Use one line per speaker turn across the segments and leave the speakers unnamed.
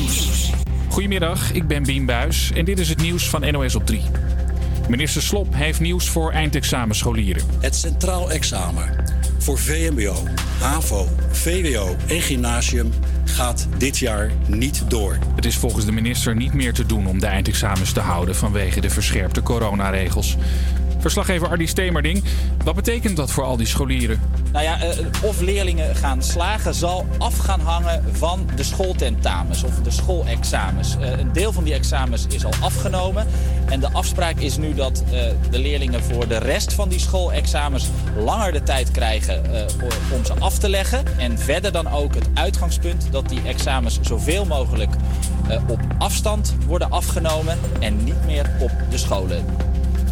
Nieuws.
Goedemiddag, ik ben Bien Buis en dit is het nieuws van NOS op 3. Minister Slop heeft nieuws voor eindexamenscholieren.
Het centraal examen voor VMBO, HAVO, VWO en gymnasium gaat dit jaar niet door.
Het is volgens de minister niet meer te doen om de eindexamens te houden vanwege de verscherpte coronaregels. Verslaggever Ardi Stemerding, wat betekent dat voor al die scholieren?
Nou ja, eh, of leerlingen gaan slagen zal af gaan hangen van de schooltentamens of de schoolexamens. Eh, een deel van die examens is al afgenomen. En de afspraak is nu dat eh, de leerlingen voor de rest van die schoolexamens langer de tijd krijgen om ze af te leggen. En verder dan ook het uitgangspunt dat die examens zoveel mogelijk op afstand worden afgenomen en niet meer op de scholen.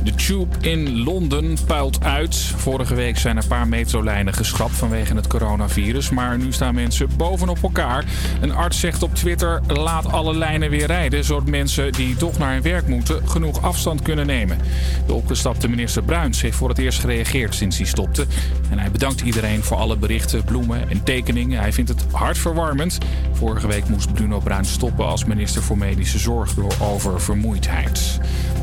De Tube in Londen puilt uit. Vorige week zijn een paar metrolijnen geschrapt vanwege het coronavirus. Maar nu staan mensen bovenop elkaar. Een arts zegt op Twitter: laat alle lijnen weer rijden. Zodat mensen die toch naar hun werk moeten genoeg afstand kunnen nemen. De opgestapte minister Bruins heeft voor het eerst gereageerd sinds hij stopte. En hij bedankt iedereen voor alle berichten, bloemen en tekeningen. Hij vindt het hartverwarmend. Vorige week moest Bruno Bruins stoppen als minister voor Medische Zorg door oververmoeidheid.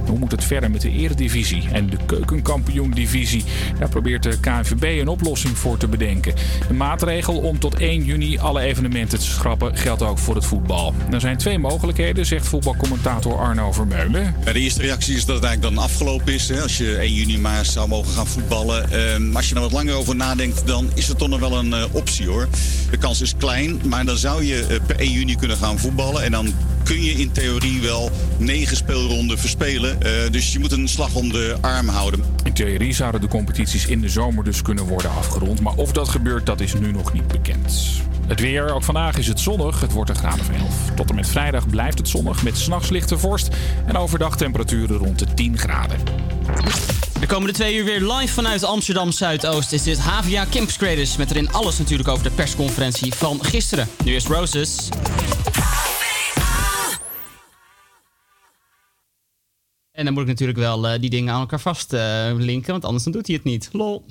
Hoe moet het verder met de eredivisie en de keukenkampioen-divisie? Daar probeert de KNVB een oplossing voor te bedenken. De maatregel om tot 1 juni alle evenementen te schrappen geldt ook voor het voetbal. Er zijn twee mogelijkheden, zegt voetbalcommentator Arno Vermeulen.
de eerste reactie is dat het eigenlijk dan afgelopen is. Hè, als je 1 juni maar zou mogen gaan voetballen. Ehm, als je er wat langer over nadenkt, dan is het toch nog wel een uh, optie hoor. De kans is klein, maar dan zou je uh, per 1 juni kunnen gaan voetballen. En dan kun je in theorie wel negen speelronden verspelen. Uh, dus je moet een slag om de arm houden.
In theorie zouden de competities in de zomer dus kunnen worden afgerond. Maar of dat gebeurt, dat is nu nog niet bekend. Het weer, ook vandaag is het zonnig. Het wordt een graad of 11. Tot en met vrijdag blijft het zonnig met s'nachts lichte vorst. En overdag temperaturen rond de 10 graden.
De komende twee uur weer live vanuit Amsterdam Zuidoost is dit HVA Campus Creators. Met erin alles natuurlijk over de persconferentie van gisteren. Nu is Roses. En dan moet ik natuurlijk wel uh, die dingen aan elkaar vast uh, linken, want anders dan doet hij het niet. Lol.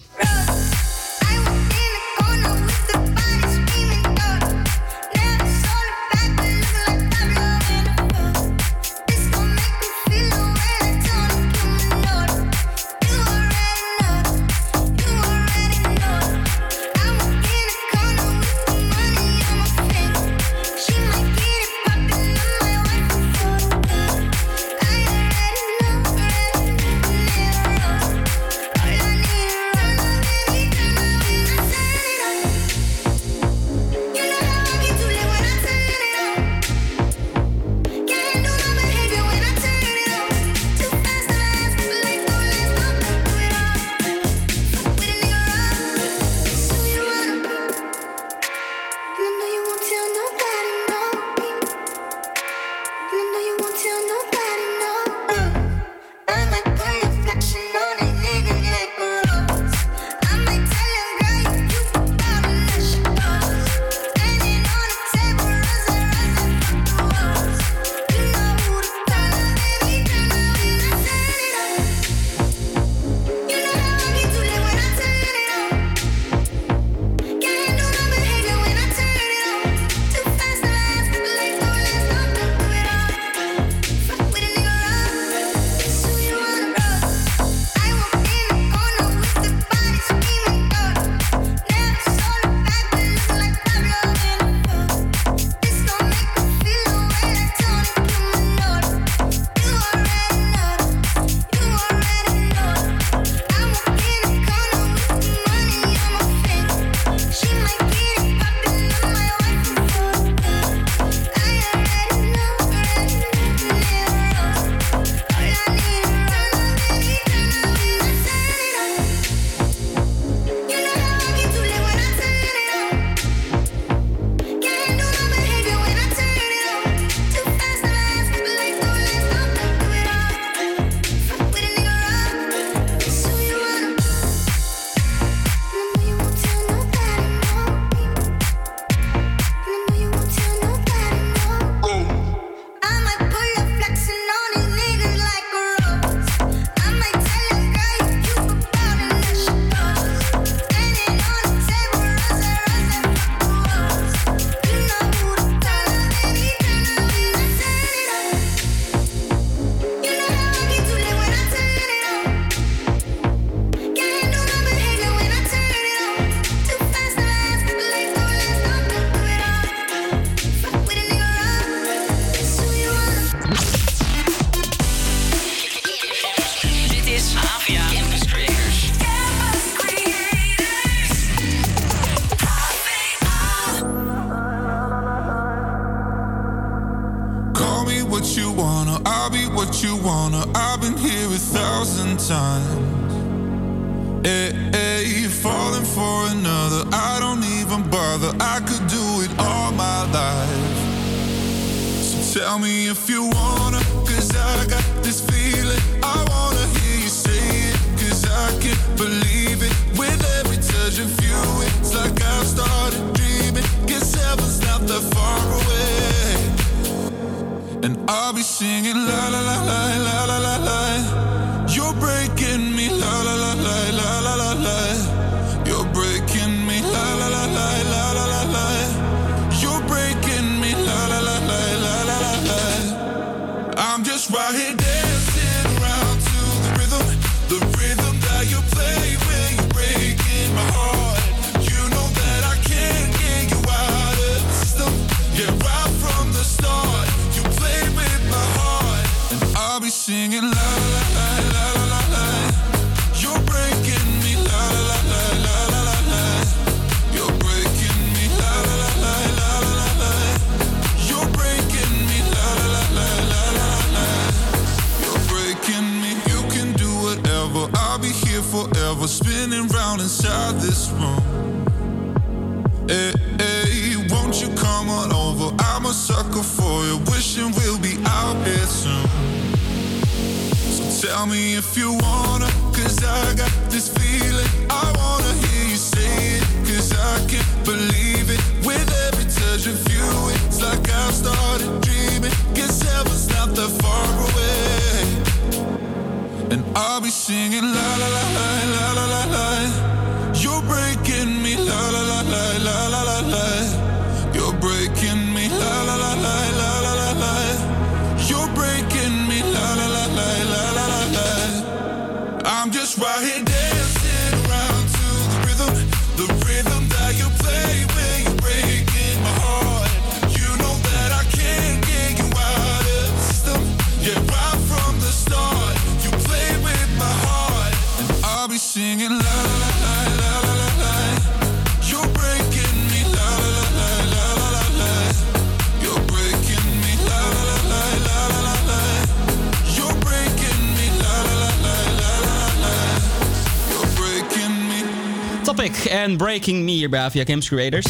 En Breaking Me hier bij Avia Games Creators.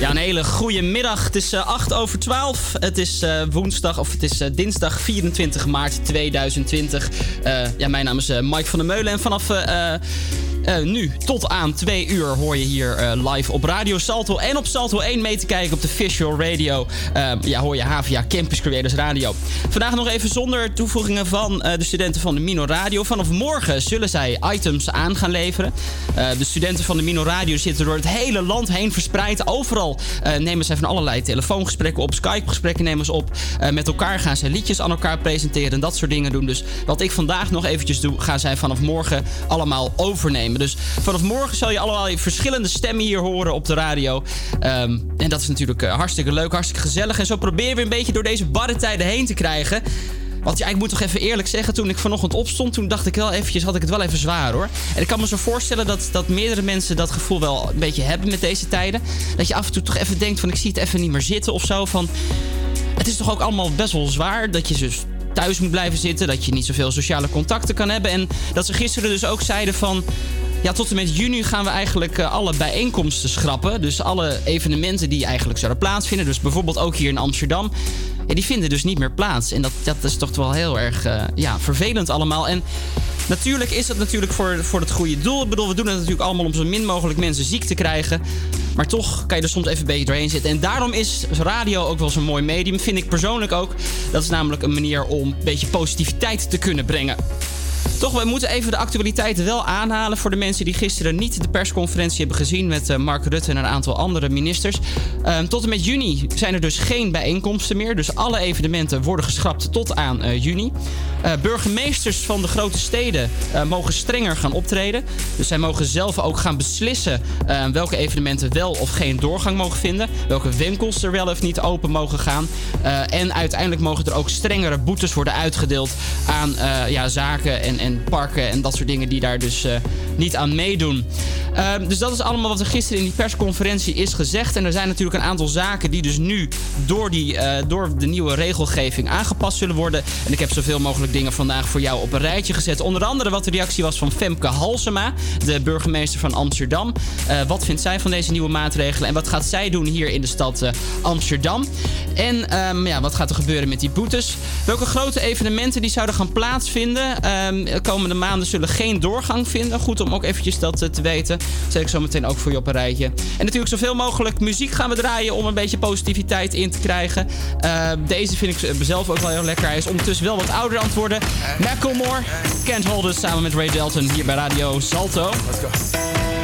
Ja, een hele goede middag. Het is eh, 8 over 12. Het is eh, woensdag, of het is eh, dinsdag 24 maart 2020. Eh, ja, mijn naam is eh, Mike van der Meulen. En vanaf eh, nu tot aan 2 uur hoor je hier eh, live op Radio Salto. En op Salto 1 mee te kijken op de Visual Radio. Eh, ja, hoor je Havia Campus Creators Radio. Vandaag nog even zonder toevoegingen van eh, de studenten van de Mino Radio. Vanaf morgen zullen zij items aan gaan leveren. De studenten van de Mino Radio zitten door het hele land heen verspreid. Overal nemen zij van allerlei telefoongesprekken op, Skype-gesprekken nemen ze op. Met elkaar gaan zij liedjes aan elkaar presenteren en dat soort dingen doen. Dus wat ik vandaag nog eventjes doe, gaan zij vanaf morgen allemaal overnemen. Dus vanaf morgen zal je allemaal verschillende stemmen hier horen op de radio. Ehm, en dat is natuurlijk eh, hartstikke leuk, hartstikke gezellig. En zo proberen we een beetje door deze barre tijden heen te krijgen. Want ja, ik moet toch even eerlijk zeggen, toen ik vanochtend opstond, toen dacht ik wel eventjes, had ik het wel even zwaar hoor. En ik kan me zo voorstellen dat, dat meerdere mensen dat gevoel wel een beetje hebben met deze tijden. Dat je af en toe toch even denkt van, ik zie het even niet meer zitten of zo. Van, het is toch ook allemaal best wel zwaar dat je dus thuis moet blijven zitten. Dat je niet zoveel sociale contacten kan hebben. En dat ze gisteren dus ook zeiden van... Ja, tot en met juni gaan we eigenlijk eh, alle bijeenkomsten schrappen. Dus alle evenementen die eigenlijk zouden plaatsvinden. Dus bijvoorbeeld ook hier in Amsterdam. Die vinden dus niet meer plaats. En dat, dat is toch wel heel erg eh, ja, vervelend allemaal. En natuurlijk is het natuurlijk voor, voor het goede doel. Ik bedoel, we doen het natuurlijk allemaal om zo min mogelijk mensen ziek te krijgen. Maar toch kan je er soms even beetje doorheen zitten. En daarom is radio ook wel zo'n mooi medium. Vind ik persoonlijk ook. Dat is namelijk een manier om een beetje positiviteit te kunnen brengen. Toch, we moeten even de actualiteiten wel aanhalen voor de mensen die gisteren niet de persconferentie hebben gezien met eh, Mark Rutte en een aantal andere ministers. Ehm, tot en met juni zijn er dus geen bijeenkomsten meer. Dus alle evenementen worden geschrapt tot aan eh, juni. Eh, burgemeesters van de grote steden mogen strenger gaan optreden. Dus zij mogen zelf ook gaan beslissen welke evenementen wel of geen doorgang mogen vinden. Welke winkels er wel of niet open mogen gaan. En uiteindelijk mogen er ook strengere boetes worden uitgedeeld aan ja, zaken en, en parken en dat soort dingen die daar dus niet aan meedoen. Ehm, dus dat is allemaal wat er gisteren in die persconferentie is gezegd. En er zijn natuurlijk een aantal zaken die dus nu door, die, door de nieuwe regelgeving aangepast zullen worden. En ik heb zoveel mogelijk dingen vandaag voor jou op een rijtje gezet. Onder andere wat de reactie was van Femke Halsema, de burgemeester van Amsterdam. wat vindt zij van deze nieuwe maatregelen en wat gaat zij doen hier in de stad Amsterdam? En um, ja, wat gaat er gebeuren met die boetes? Welke grote evenementen die zouden gaan plaatsvinden? De komende maanden zullen geen doorgang vinden. Goed om ook eventjes dat uh, te weten. Zet ik zo meteen ook voor je op een rijtje. En natuurlijk zoveel mogelijk muziek gaan we draaien om een beetje positiviteit in te krijgen. Uh, deze vind ik zelf ook wel heel lekker. Hij is ondertussen wel wat ouder aan het worden. Macklemore, Kent Holders samen met Ray Dalton hier bij Radio Salto. Let's go.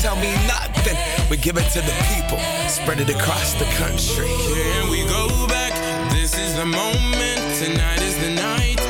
tell me nothing. We give it to the people, spread it across the country.
Here we go back. This is the moment. Tonight is the night.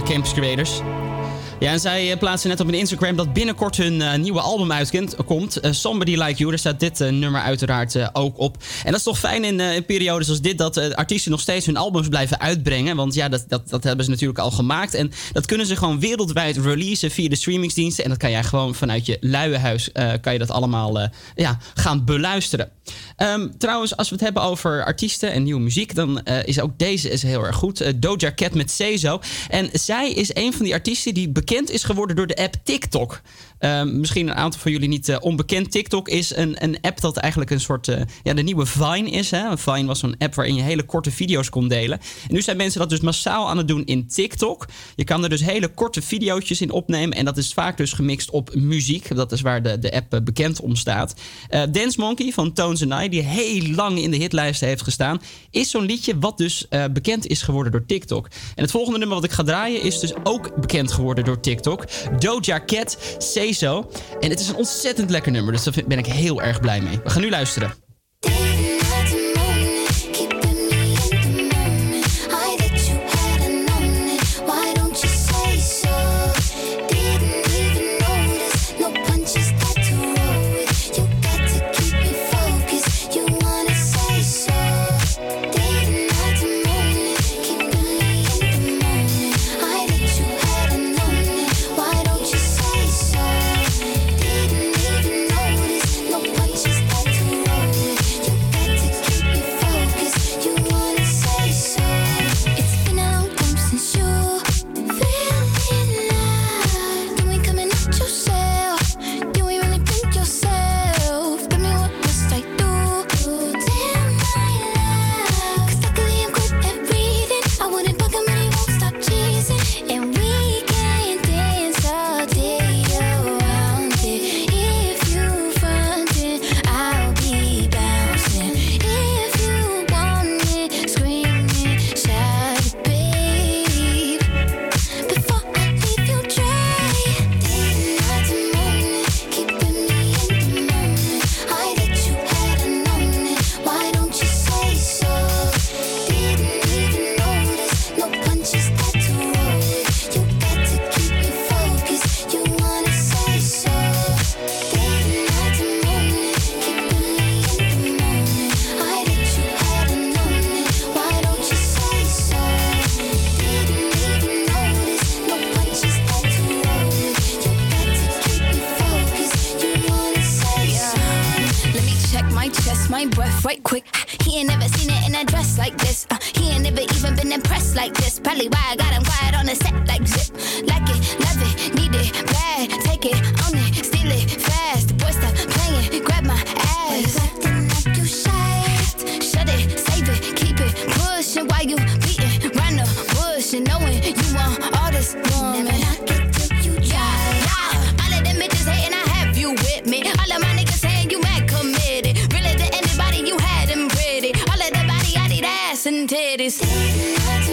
Campus Creators. Ja, en zij eh, plaatsen net op hun Instagram dat binnenkort hun eh, nieuwe album uitkomt. Eh, Somebody Like You. Daar staat dit nummer uiteraard ook op. En dat is toch fijn in, in periodes als dit... dat artiesten nog steeds hun albums blijven uitbrengen. Want ja, dat, dat, dat hebben ze natuurlijk al gemaakt. En dat kunnen ze gewoon wereldwijd releasen via de streamingsdiensten. En dat kan jij gewoon vanuit je luie huis... kan je dat allemaal ja, gaan beluisteren. Ehm, trouwens, als we het hebben over artiesten en nieuwe muziek... dan is ook deze is heel erg goed. Doja Cat met Cezo. En zij is een van die artiesten die bekend is geworden door de app TikTok. Ehm, misschien een aantal van jullie niet eh, onbekend. TikTok is een, een app dat eigenlijk een soort... eh, ja, de nieuwe Vine is. Hè? Vine was zo'n app waarin je hele korte video's kon delen. En nu zijn mensen dat dus massaal aan het doen in TikTok. Je kan er dus hele korte video's in opnemen. En dat is vaak dus gemixt op muziek. Dat is waar de, de app eh, bekend om staat. Dance Monkey van Tones and I, die heel lang in de hitlijsten heeft gestaan... is zo'n liedje wat dus bekend is geworden door TikTok. En het volgende nummer wat ik ga draaien is dus ook bekend geworden door TikTok. Doja Cat, Say En het is een ontzettend lekker nummer, dus daar ben ik heel erg blij mee. We gaan nu luisteren.
A dress like this. Uh, he ain't never even been impressed like this. Probably why I got him quiet on the set like zip. And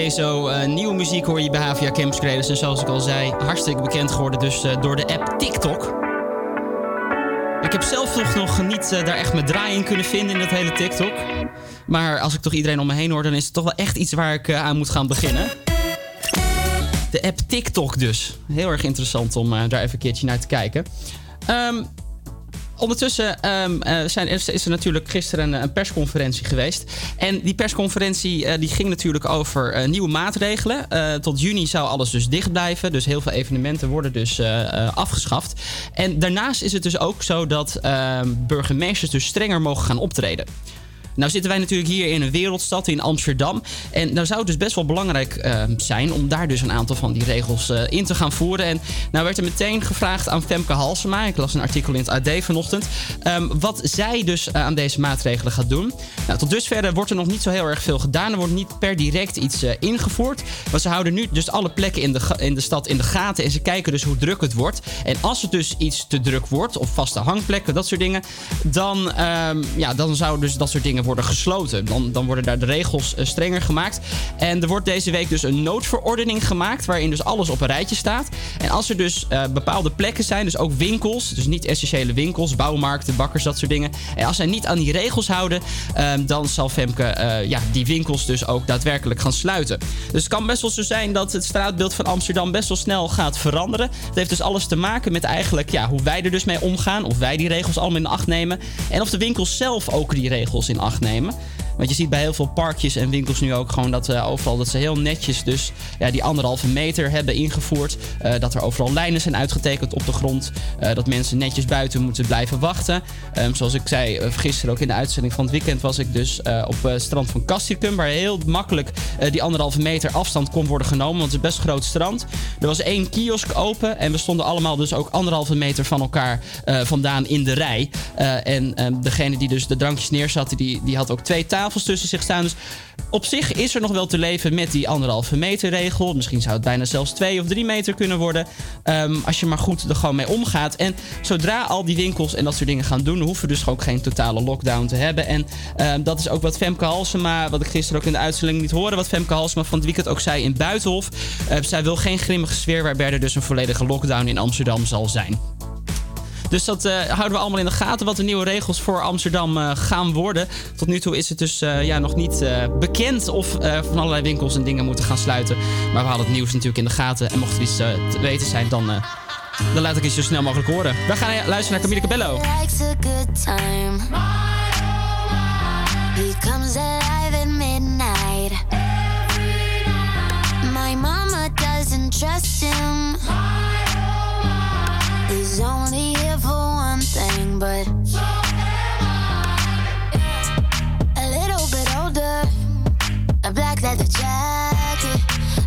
Cezo, eh nieuwe muziek hoor je bij Havia Campus. En zoals ik al zei, hartstikke bekend geworden dus eh, door de app TikTok. Ik heb zelf nog, nog niet eh, daar echt mijn draai in kunnen vinden in dat hele TikTok. Maar als ik toch iedereen om me heen hoor, dan is het toch wel echt iets waar ik aan moet gaan beginnen. De app TikTok dus. Heel erg interessant om daar even een keertje naar te kijken. Ehm, Ondertussen ehm, eh, zijn, is er natuurlijk gisteren een, persconferentie geweest. En die persconferentie eh, die ging natuurlijk over eh, nieuwe maatregelen. Tot juni zou alles dus dicht blijven. Dus heel veel evenementen worden dus afgeschaft. En daarnaast is het dus ook zo dat ehm, burgemeesters dus strenger mogen gaan optreden. Nou zitten wij natuurlijk hier in een wereldstad in Amsterdam. En nou zou het dus best wel belangrijk eh, zijn om daar dus een aantal van die regels eh, in te gaan voeren. En nou werd er meteen gevraagd aan Femke Halsema, ik las een artikel in het AD vanochtend, ehm, wat zij dus eh, aan deze maatregelen gaat doen. Nou, tot dusver wordt er nog niet zo heel erg veel gedaan. Er wordt niet per direct iets ingevoerd. Maar ze houden nu dus alle plekken in de, in de stad in de gaten en ze kijken dus hoe druk het wordt. En als het dus iets te druk wordt, of vaste hangplekken, dat soort dingen, dan, ehm, ja, dan zouden dus dat soort dingen worden gesloten. Dan, dan worden daar de regels eh, strenger gemaakt. En er wordt deze week dus een noodverordening gemaakt, waarin dus alles op een rijtje staat. En als er dus eh, bepaalde plekken zijn, dus ook winkels, dus niet essentiële winkels, bouwmarkten, bakkers, dat soort dingen. En als zij niet aan die regels houden, ehm, dan zal Femke eh, ja, die winkels dus ook daadwerkelijk gaan sluiten. Dus het kan best wel zo zijn dat het straatbeeld van Amsterdam best wel snel gaat veranderen. Het heeft dus alles te maken met eigenlijk ja, hoe wij er dus mee omgaan. Of wij die regels allemaal in acht nemen. En of de winkels zelf ook die regels in acht nemen. Want je ziet bij heel veel parkjes en winkels nu ook gewoon dat eh, overal dat ze heel netjes dus ja, die anderhalve meter hebben ingevoerd. Eh, dat er overal lijnen zijn uitgetekend op de grond. Eh, dat mensen netjes buiten moeten blijven wachten. Ehm, zoals ik zei gisteren ook in de uitzending van het weekend was ik dus op het strand van Castricum. Waar heel makkelijk die anderhalve meter afstand kon worden genomen. Want het is een best groot strand. Er was één kiosk open en we stonden allemaal dus ook anderhalve meter van elkaar vandaan in de rij. En ehm, degene die dus de drankjes neerzatte, die, die had ook twee tafels tussen zich staan. Dus op zich is er nog wel te leven met die anderhalve meter regel. Misschien zou het bijna zelfs twee of drie meter kunnen worden. Ehm, als je maar goed er gewoon mee omgaat. En zodra al die winkels en dat soort dingen gaan doen, hoeven we dus ook geen totale lockdown te hebben. En ehm, dat is ook wat Femke Halsema, wat ik gisteren ook in de uitzending niet hoorde, wat Femke Halsema van het weekend ook zei in Buitenhof. Eh, zij wil geen grimmige sfeer waarbij er dus een volledige lockdown in Amsterdam zal zijn. Dus dat eh, houden we allemaal in de gaten. Wat de nieuwe regels voor Amsterdam eh, gaan worden. Tot nu toe is het dus eh, ja, nog niet bekend of van allerlei winkels en dingen moeten gaan sluiten. Maar we hadden het nieuws natuurlijk in de gaten. En mocht er iets te weten zijn, dan, dan laat ik het zo snel mogelijk horen. We gaan luisteren naar Camille Cabello.
My mama doesn't trust him. Only but so yeah. a little bit older, a black leather jacket,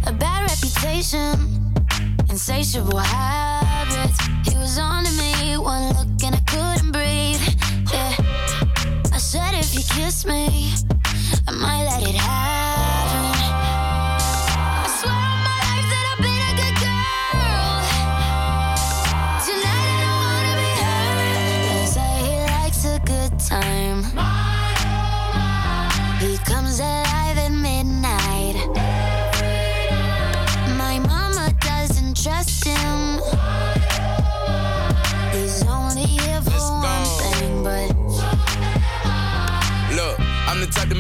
a bad reputation, insatiable habits. He was on me, one look and I couldn't breathe. Yeah. I said if you kiss me, I might let it happen.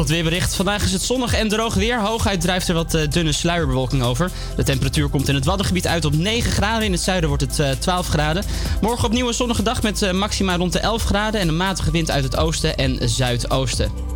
Het weerbericht. Vandaag is het zonnig en droog weer. Hooguit drijft er wat eh, dunne sluierbewolking over. De temperatuur komt in het Waddengebied uit op 9 graden. In het zuiden wordt het eh, 12 graden. Morgen opnieuw een zonnige dag met eh, maxima rond de 11 graden. En een matige wind uit het oosten en zuidoosten.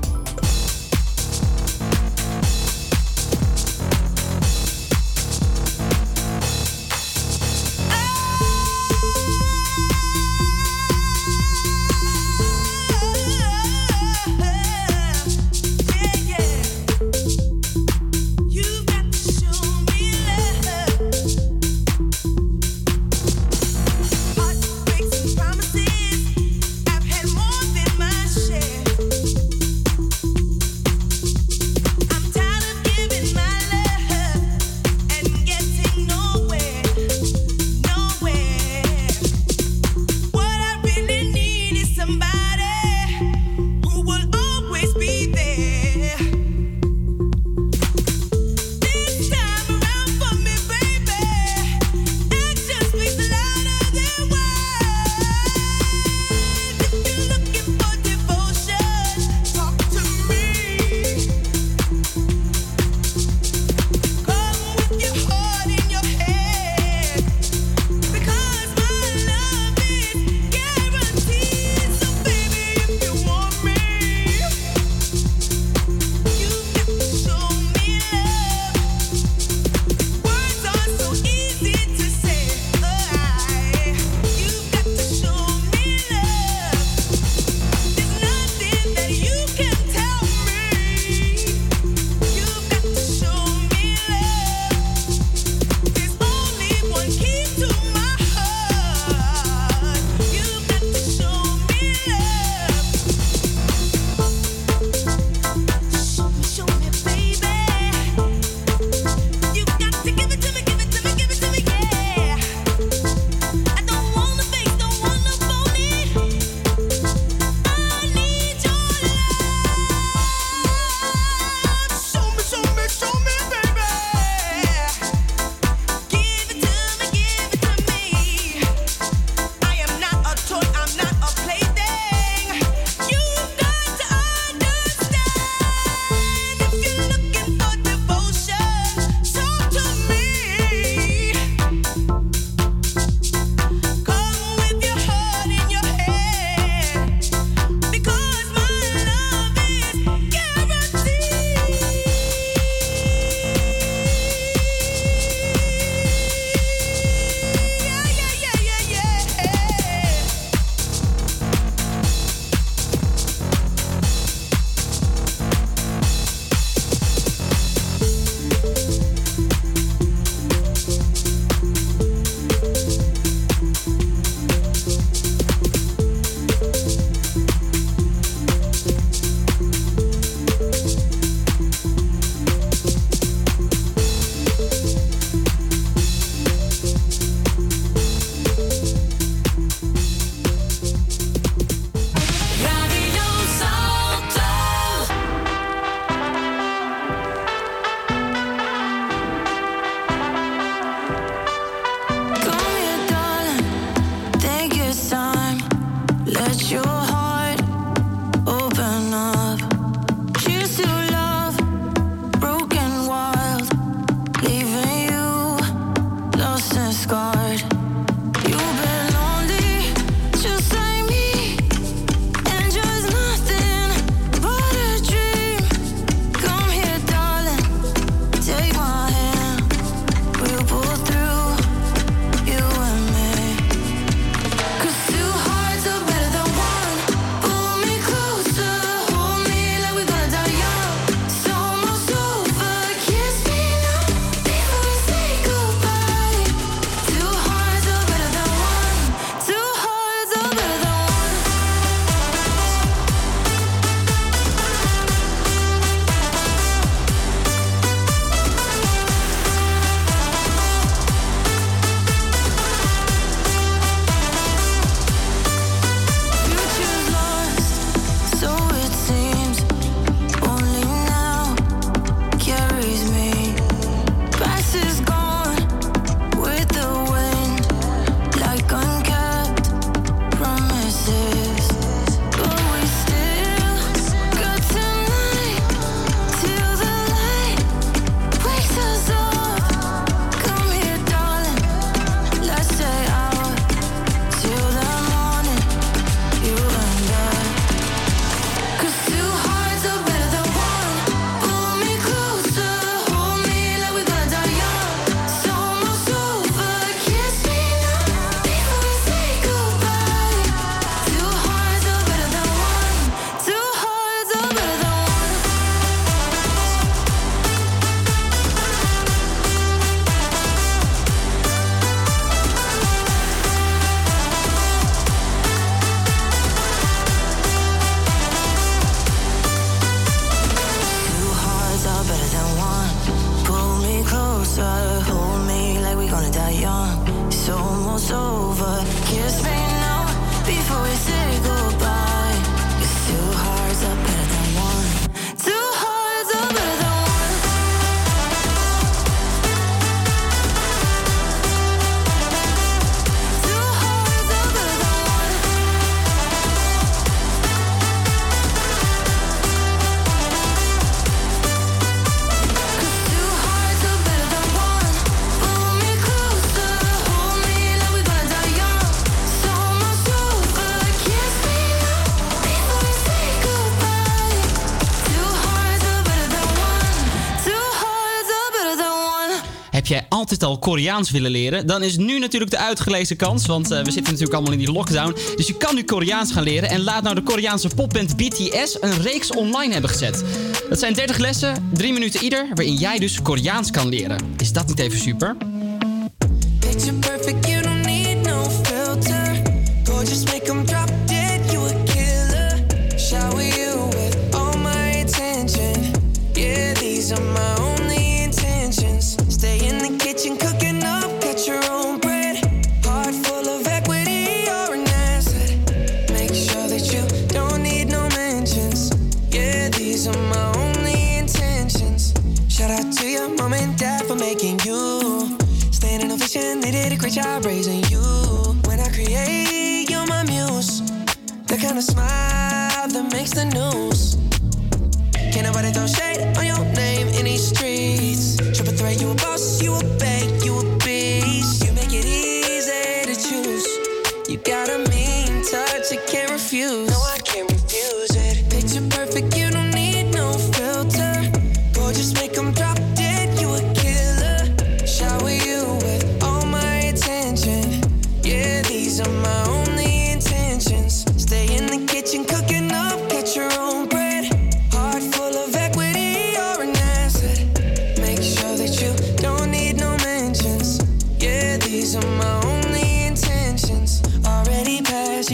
altijd al Koreaans willen leren, dan is nu natuurlijk de uitgelezen kans. Want eh, we zitten natuurlijk allemaal in die lockdown. Dus je kan nu Koreaans gaan leren. En laat nou de Koreaanse popband BTS een reeks online hebben gezet. Dat zijn 30 lessen, 3 minuten ieder, waarin jij dus Koreaans kan leren. Is dat niet even super?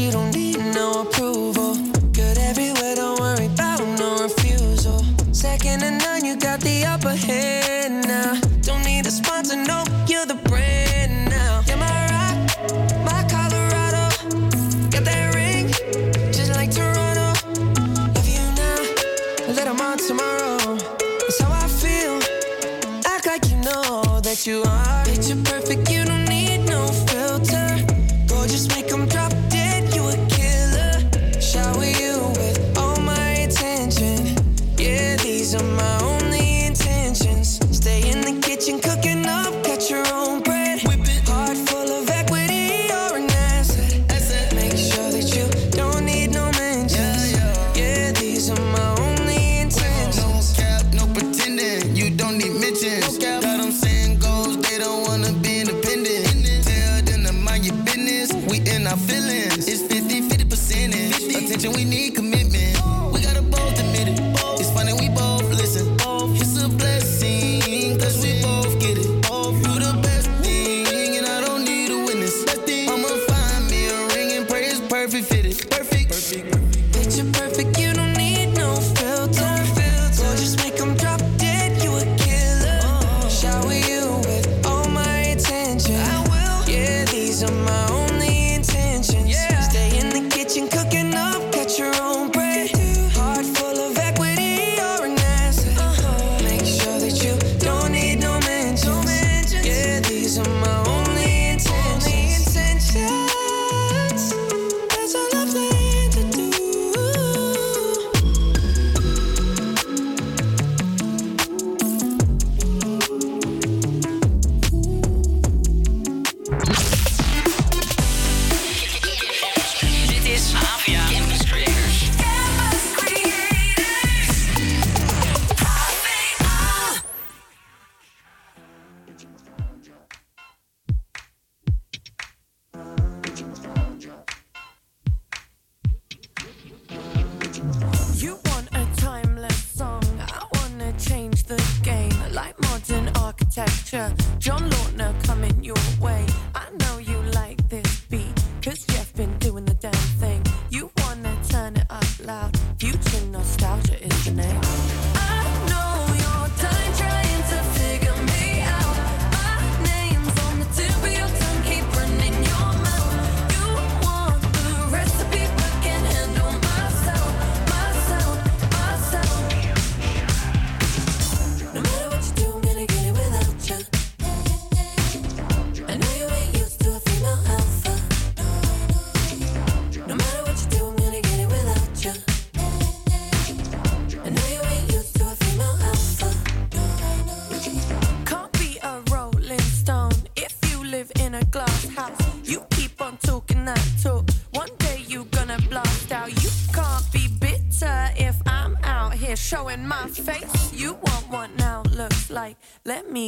you don't need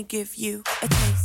give you a taste.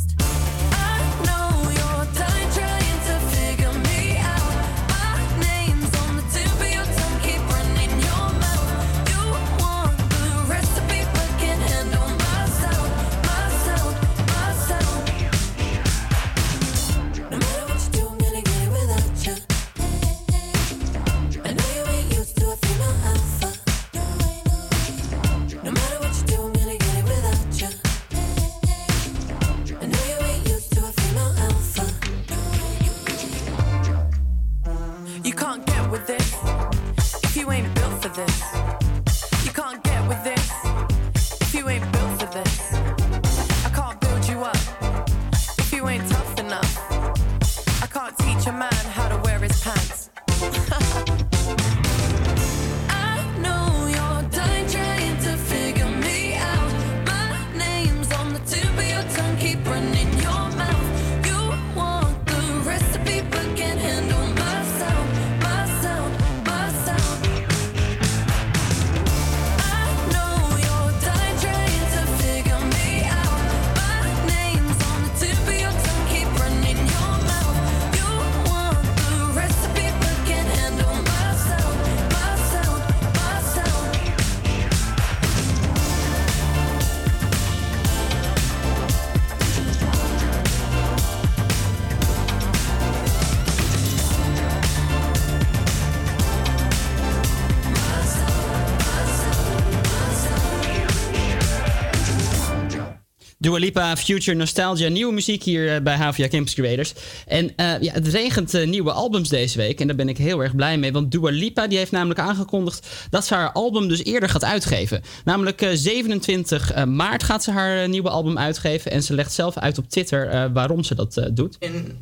Dua Lipa, Future Nostalgia, nieuwe muziek hier eh, bij HVA Campus Creators. En eh, ja, het regent eh, nieuwe albums deze week en daar ben ik heel erg blij mee. Want Dua Lipa die heeft namelijk aangekondigd dat ze haar album dus eerder gaat uitgeven. Namelijk eh, 27 eh, maart gaat ze haar nieuwe album uitgeven. En ze legt zelf uit op Twitter waarom ze dat doet.
in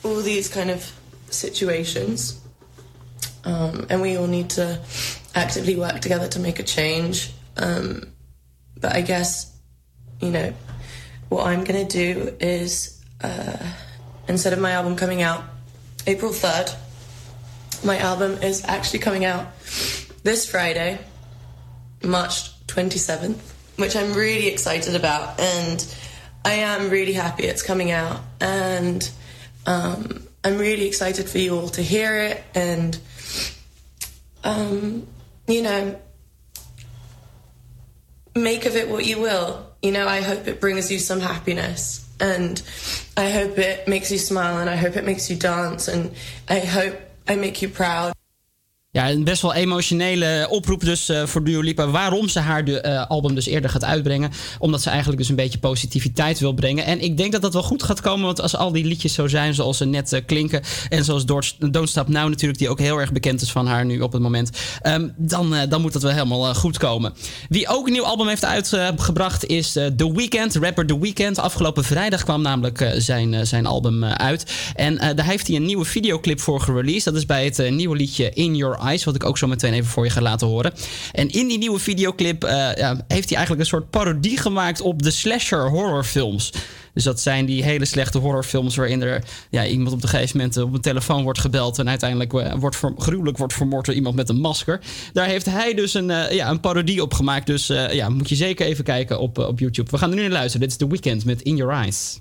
all these kind of situations. Um, and we all need to actively work together to make a change. Um, but I guess, you know, what I'm going to do is uh, instead of my album coming out April 3rd, my album is actually coming out this Friday, March 27th, which I'm really excited about. And I am really happy it's coming out. And um, I'm really excited for you all to hear it. And, um, you know, make of it what you will. You know, I hope it brings you some happiness. And I hope it makes you smile. And I hope it makes you dance. And I hope I make you proud.
Ja, een best wel emotionele oproep dus eh, voor Dua Lipa. Waarom ze haar de, eh, album dus eerder gaat uitbrengen. Omdat ze eigenlijk dus een beetje positiviteit wil brengen. En ik denk dat dat wel goed gaat komen. Want als al die liedjes zo zijn zoals ze net eh, klinken. En zoals Don't Stop Now natuurlijk. Die ook heel erg bekend is van haar nu op het moment. ehm, dan, dan moet dat wel helemaal goed komen. Wie ook een nieuw album heeft uitgebracht is The Weeknd. Rapper The Weeknd. Afgelopen vrijdag kwam namelijk zijn, zijn album uit. En daar heeft hij een nieuwe videoclip voor gereleased. Dat is bij het nieuwe liedje In Your Wat ik ook zo meteen even voor je ga laten horen. En in die nieuwe videoclip eh, ja, heeft hij eigenlijk een soort parodie gemaakt op de slasher horrorfilms. Dus dat zijn die hele slechte horrorfilms waarin er ja, iemand op een gegeven moment op een telefoon wordt gebeld en uiteindelijk eh, wordt gruwelijk wordt vermoord door iemand met een masker. Daar heeft hij dus een, eh, ja, een parodie op gemaakt. Dus eh, ja, moet je zeker even kijken op, eh, op YouTube. We gaan er nu naar luisteren. Dit is The Weeknd met In Your Eyes.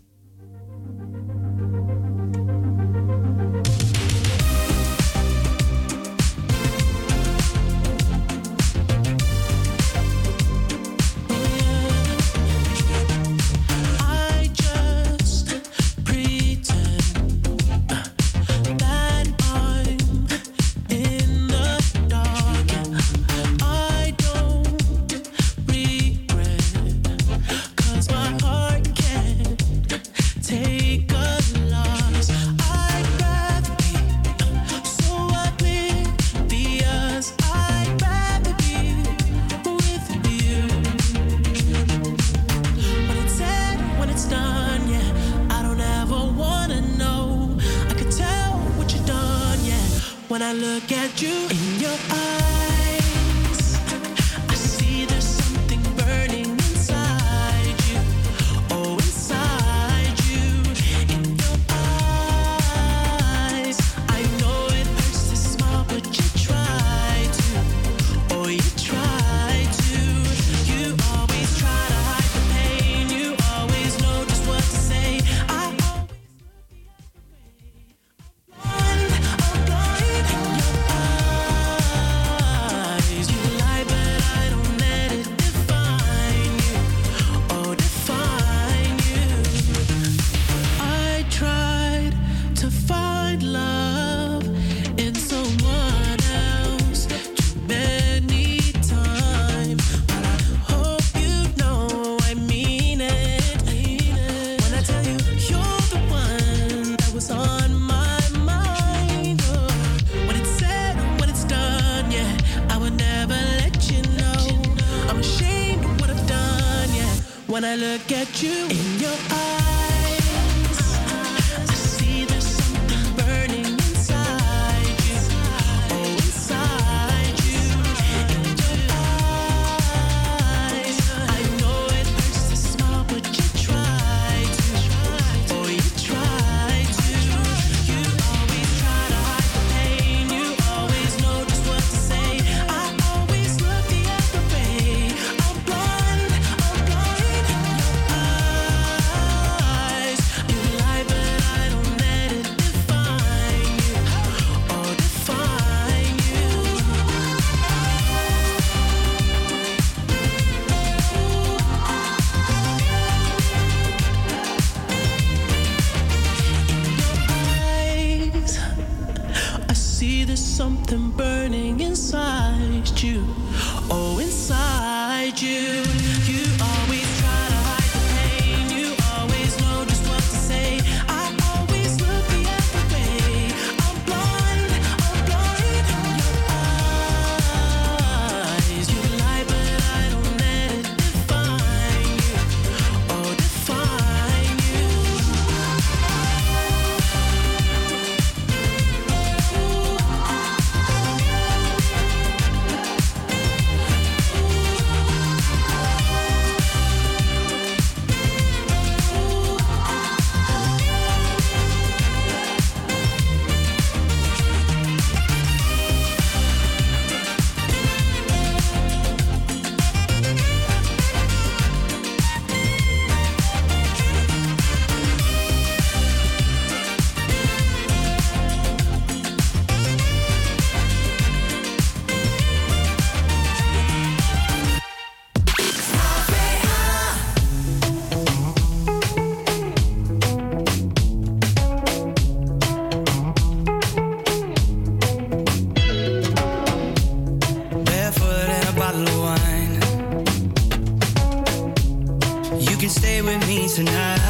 Stay with me tonight.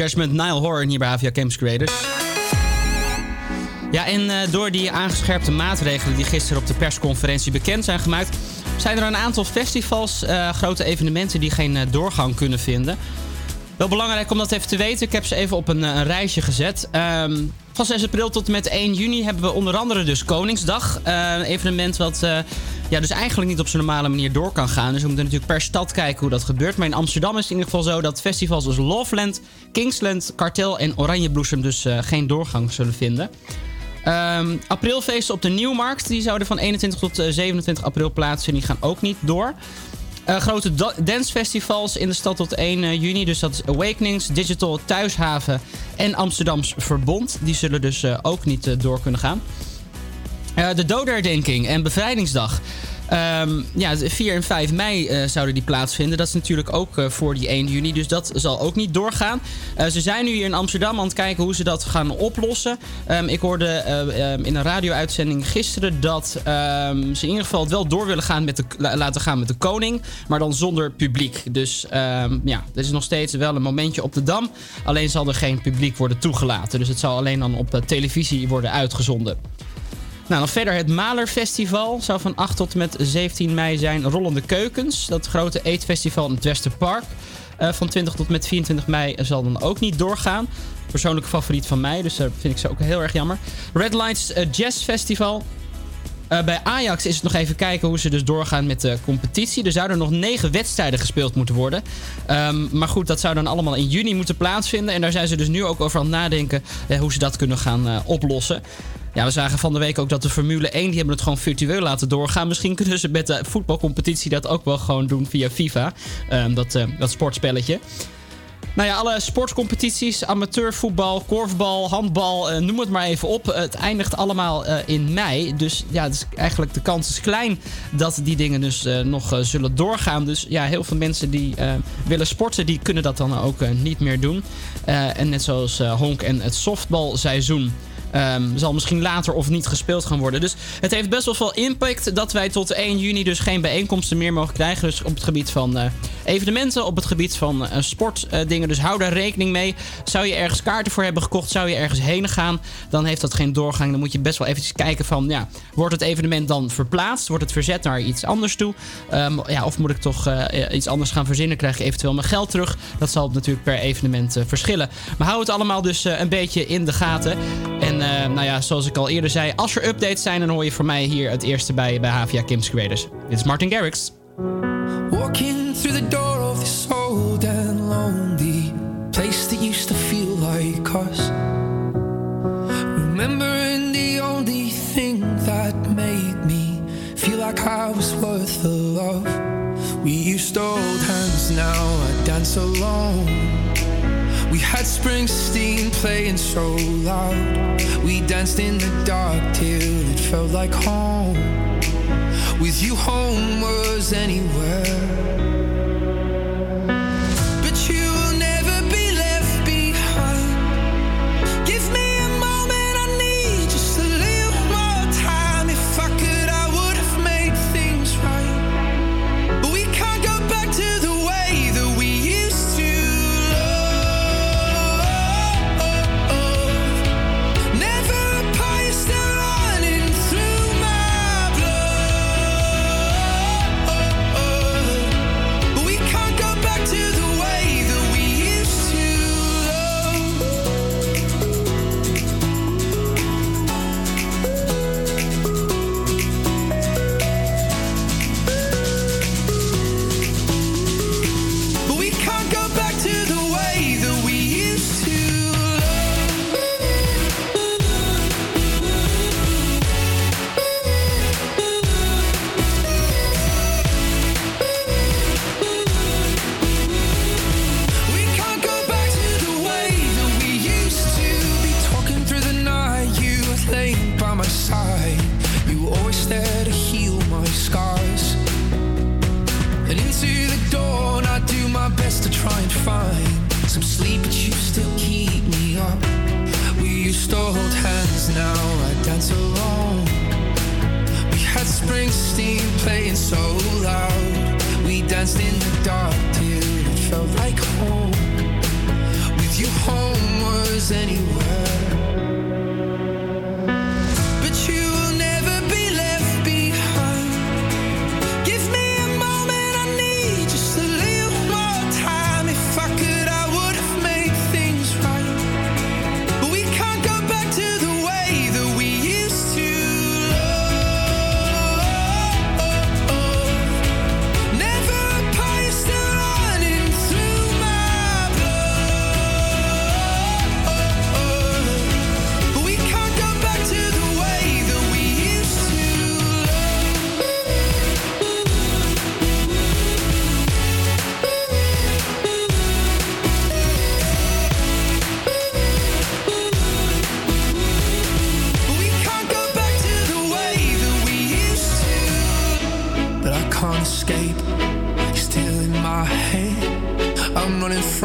Judgment.
Nile Horror hier bij Avia Campus Creators. Ja, en eh, door die aangescherpte maatregelen die gisteren op de persconferentie bekend zijn gemaakt, zijn er een aantal festivals, eh, grote evenementen die geen eh, doorgang kunnen vinden. Wel belangrijk om dat even te weten. Ik heb ze even op een, een reisje gezet. Ehm, van 6 april tot en met 1 juni hebben we onder andere dus Koningsdag. Een evenement wat ja, dus eigenlijk niet op zijn normale manier door kan gaan. Dus we moeten natuurlijk per stad kijken hoe dat gebeurt. Maar in Amsterdam is het in ieder geval zo dat festivals als Loveland, Kingsland, Kartel en Oranjebloesem dus eh, geen doorgang zullen vinden. Ehm, aprilfeesten op de Nieuwmarkt die zouden van 21 tot eh, 27 april plaatsvinden. Die gaan ook niet door. Eh, grote da- dancefestivals in de stad tot 1 eh, juni. Dus dat is Awakenings, Digital Thuishaven en Amsterdams Verbond. Die zullen dus eh, ook niet eh, door kunnen gaan. Eh, de dodenherdenking en bevrijdingsdag. Ehm, ja, 4 en 5 mei eh, zouden die plaatsvinden. Dat is natuurlijk ook eh, voor die 1 juni. Dus dat zal ook niet doorgaan. Eh, ze zijn nu hier in Amsterdam aan het kijken hoe ze dat gaan oplossen. Ehm, ik hoorde eh, ehm, in een radio-uitzending gisteren dat ze in ieder geval het wel door willen gaan met de, la- laten gaan met de koning. Maar dan zonder publiek. Dus ja, er is nog steeds wel een momentje op de dam. Alleen zal er geen publiek worden toegelaten. Dus het zal alleen dan op televisie worden uitgezonden. Nou, dan verder het Malerfestival. Zou van 8 tot met 17 mei zijn. Rollende Keukens. Dat grote eetfestival in het Westerpark. Eh, van 20 tot met 24 mei zal dan ook niet doorgaan. Persoonlijke favoriet van mij, dus daar vind ik ze ook heel erg jammer. Red Lights eh, Jazz Festival. Eh, bij Ajax is het nog even kijken hoe ze dus doorgaan met de competitie. Er zouden nog negen wedstrijden gespeeld moeten worden. Ehm, maar goed, dat zou dan allemaal in juni moeten plaatsvinden. En daar zijn ze dus nu ook over aan het nadenken eh, hoe ze dat kunnen gaan eh, oplossen. Ja, we zagen van de week ook dat de Formule 1, die hebben het gewoon virtueel laten doorgaan. Misschien kunnen ze met de voetbalcompetitie dat ook wel gewoon doen via FIFA. Ehm, dat, dat sportspelletje. Nou ja, alle sportcompetities, amateurvoetbal, korfbal, handbal, eh, noem het maar even op. Het eindigt allemaal eh, in mei. Dus ja, is eigenlijk de kans is klein dat die dingen dus eh, nog zullen doorgaan. Dus ja, heel veel mensen die willen sporten, die kunnen dat dan ook niet meer doen. En net zoals honk en het softbalseizoen. Ehm, zal misschien later of niet gespeeld gaan worden. Dus het heeft best wel veel impact dat wij tot 1 juni dus geen bijeenkomsten meer mogen krijgen. Dus op het gebied van eh, evenementen, op het gebied van eh, sportdingen. dus hou daar rekening mee. Zou je ergens kaarten voor hebben gekocht, zou je ergens heen gaan, dan heeft dat geen doorgang. Dan moet je best wel eventjes kijken van, ja, wordt het evenement dan verplaatst? Wordt het verzet naar iets anders toe? Ehm, ja, of moet ik toch eh, iets anders gaan verzinnen? Krijg je eventueel mijn geld terug? Dat zal natuurlijk per evenement eh, verschillen. Maar hou het allemaal dus eh, een beetje in de gaten. En eh, nou ja, zoals ik al eerder zei, als er updates zijn, dan hoor je voor mij hier het eerste bij, bij HVA Kim's Creators. Dit is Martin Garrix.
Walking through the door of this old and lonely place that used to feel like us. Remembering the only thing that made me feel like I was worth the love. We used to hold hands, now I dance alone. We had Springsteen playing so loud. We danced in the dark till it felt like home. With you, home was anywhere. Springsteen playing so loud. We danced in the dark till it felt like home. With you, home was anywhere.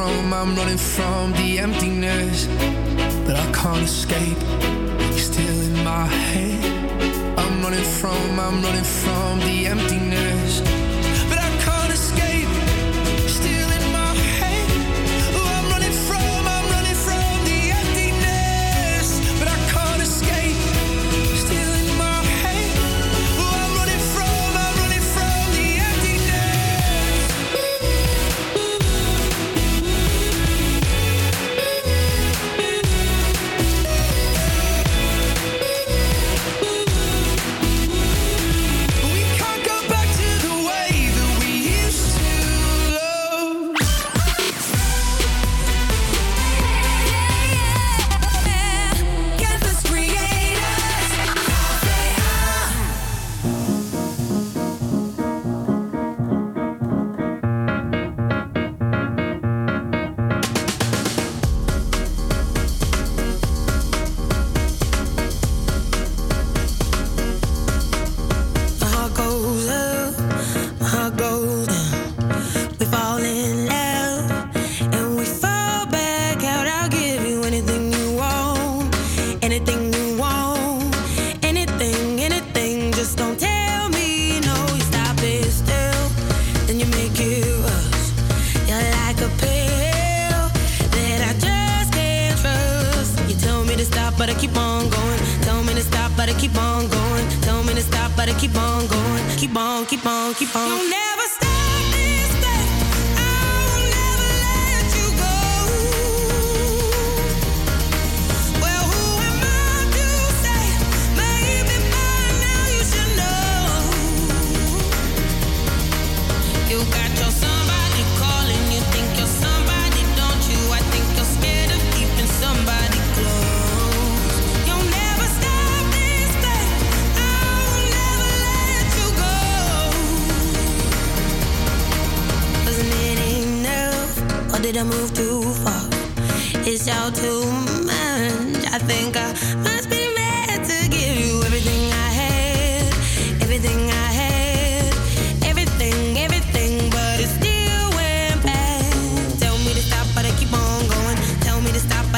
I'm running from the emptiness. But I can't escape. You're still in my head. I'm running from, I'm running from the emptiness.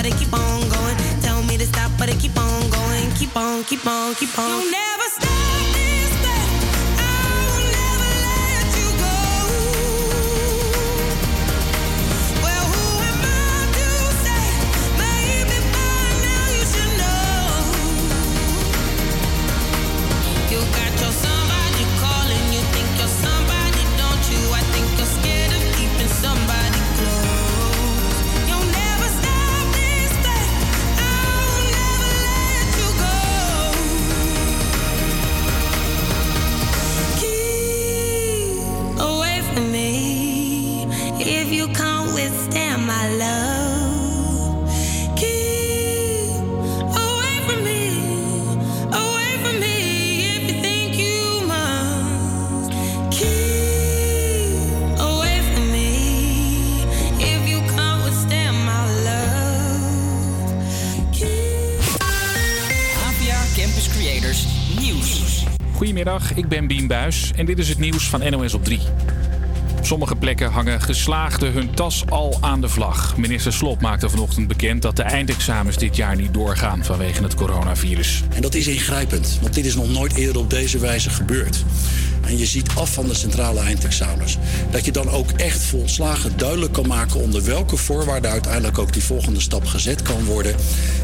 But I keep on going. Tell me to stop, but I keep on going. Keep on, keep on, keep on.
En dit is het nieuws van NOS op 3. Op sommige plekken hangen geslaagden hun tas al aan de vlag. Minister Slot maakte vanochtend bekend dat de eindexamens dit jaar niet doorgaan vanwege het coronavirus.
En dat is ingrijpend, want dit is nog nooit eerder op deze wijze gebeurd. En je ziet af van de centrale eindexamens. Dat je dan ook echt volslagen duidelijk kan maken onder welke voorwaarden uiteindelijk ook die volgende stap gezet kan worden.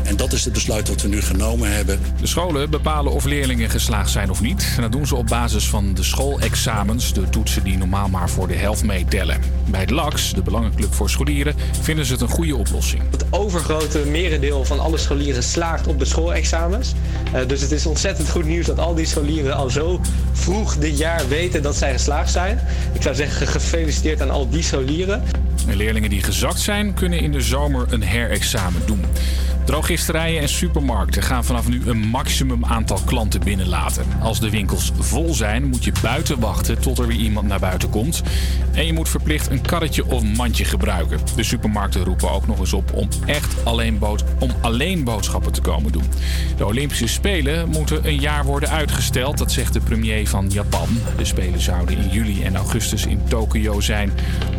En dat is het besluit wat we nu genomen hebben.
De scholen bepalen of leerlingen geslaagd zijn of niet. En dat doen ze op basis van de schoolexamens, de toetsen die normaal maar voor de helft meetellen. Bij het LAX, de Belangenclub voor Scholieren, vinden ze het een goede oplossing.
Het overgrote merendeel van alle scholieren slaagt op de schoolexamens. Eh, dus het is ontzettend goed nieuws dat al die scholieren al zo vroeg dit jaar weten dat zij geslaagd zijn. Ik zou zeggen gefeliciteerd aan al die scholieren.
En leerlingen die gezakt zijn, kunnen in de zomer een herexamen doen. Drogisterijen en supermarkten gaan vanaf nu een maximum aantal klanten binnenlaten. Als de winkels vol zijn, moet je buiten wachten tot er weer iemand naar buiten komt. En je moet verplicht een karretje of mandje gebruiken. De supermarkten roepen ook nog eens op om echt alleen, bood- om alleen boodschappen te komen doen. De Olympische Spelen moeten een jaar worden uitgesteld, dat zegt de premier van Japan. De Spelen zouden in juli en augustus in Tokio zijn.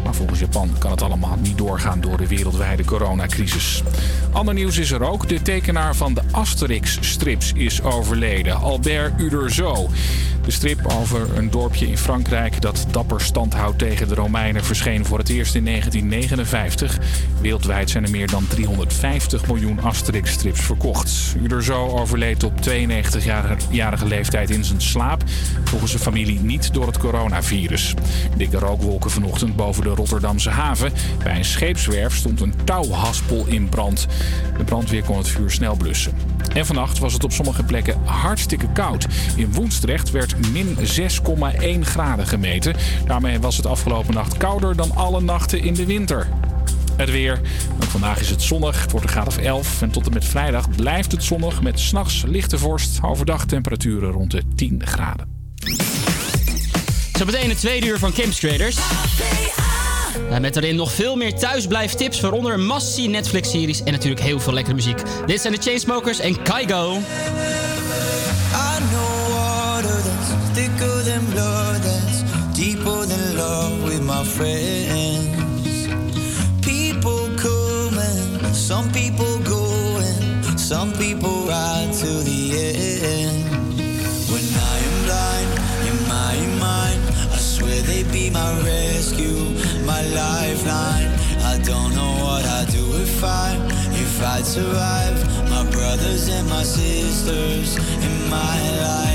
Maar volgens Japan kan het allemaal niet doorgaan door de wereldwijde coronacrisis. Ander nieuws is er ook. De tekenaar van de Asterix-strips is overleden, Albert Uderzo. De strip over een dorpje in Frankrijk dat dapper stand houdt tegen de Romeinen verscheen voor het eerst in 1959. Wereldwijd zijn er meer dan 350 miljoen Asterix-strips verkocht. Uderzo overleed op 92-jarige leeftijd in zijn slaap. Volgens zijn familie niet door het coronavirus. Dikke rookwolken vanochtend boven de Rotterdamse haven. Bij een scheepswerf stond een touwhaspel in brand. De brandweer kon het vuur snel blussen. En vannacht was het op sommige plekken hartstikke koud. In Woensdrecht werd min 6,1 graden gemeten. Daarmee was het afgelopen nacht kouder dan alle nachten in de winter. Het weer. Ook vandaag is het zonnig. Het wordt een graad of 11. En tot en met vrijdag blijft het zonnig met s'nachts lichte vorst. Overdag temperaturen rond de 10 graden.
Zo meteen het tweede uur van Camps Creators. Met daarin nog veel meer thuisblijftips, waaronder een massie Netflix-series en natuurlijk heel veel lekkere muziek. Dit zijn de Chainsmokers en Kaigo.
Some people go, and some people ride to the end. Survive. My brothers and my sisters in my life.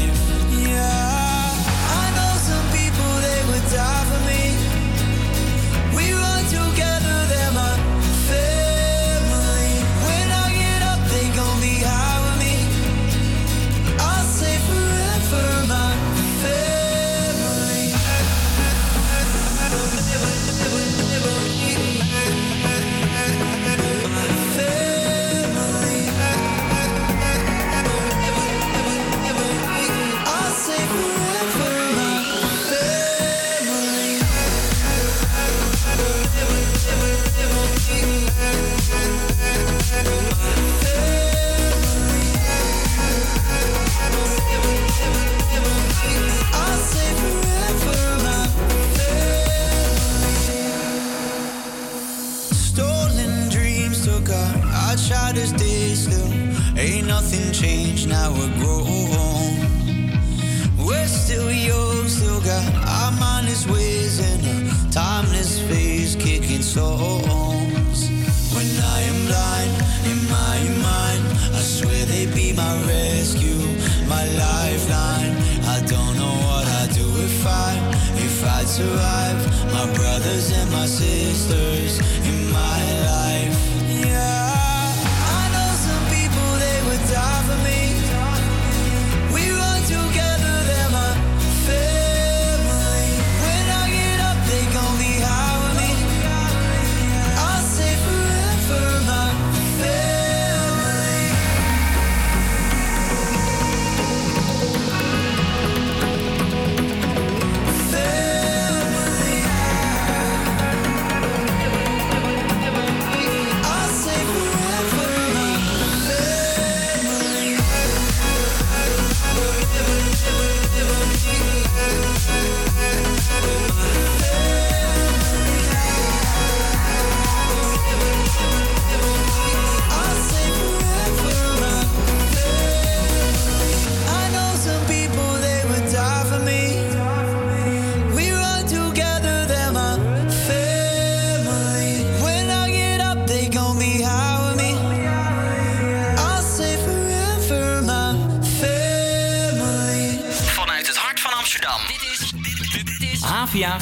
Now we're grown. We're still young, still got our mindless ways and a timeless phase kicking songs. When I am blind in my mind, I swear they be my rescue, my lifeline. I don't know what I'd do if I, if I'd survive. My brothers and my sisters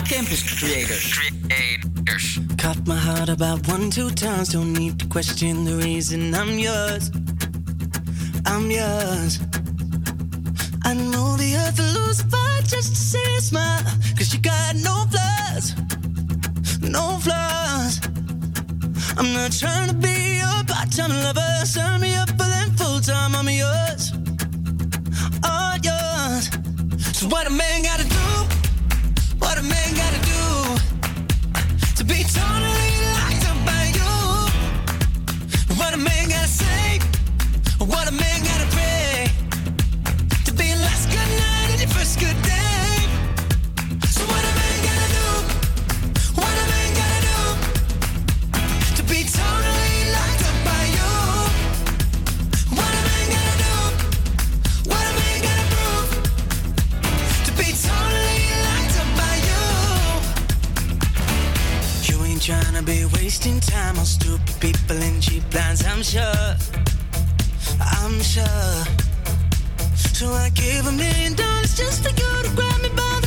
campus creators. Creators.
Caught my heart about one, two times. Don't need to question the reason I'm yours. I'm yours. I know the earth will lose but just to see a smile. Cause you got no flaws. No flaws. I'm not trying to be your part time lover. Sign me up, for them full time, I'm yours. All yours. So what a man people in cheap plans, I'm sure. I'm sure. So I gave a million dollars just for you to grab me by the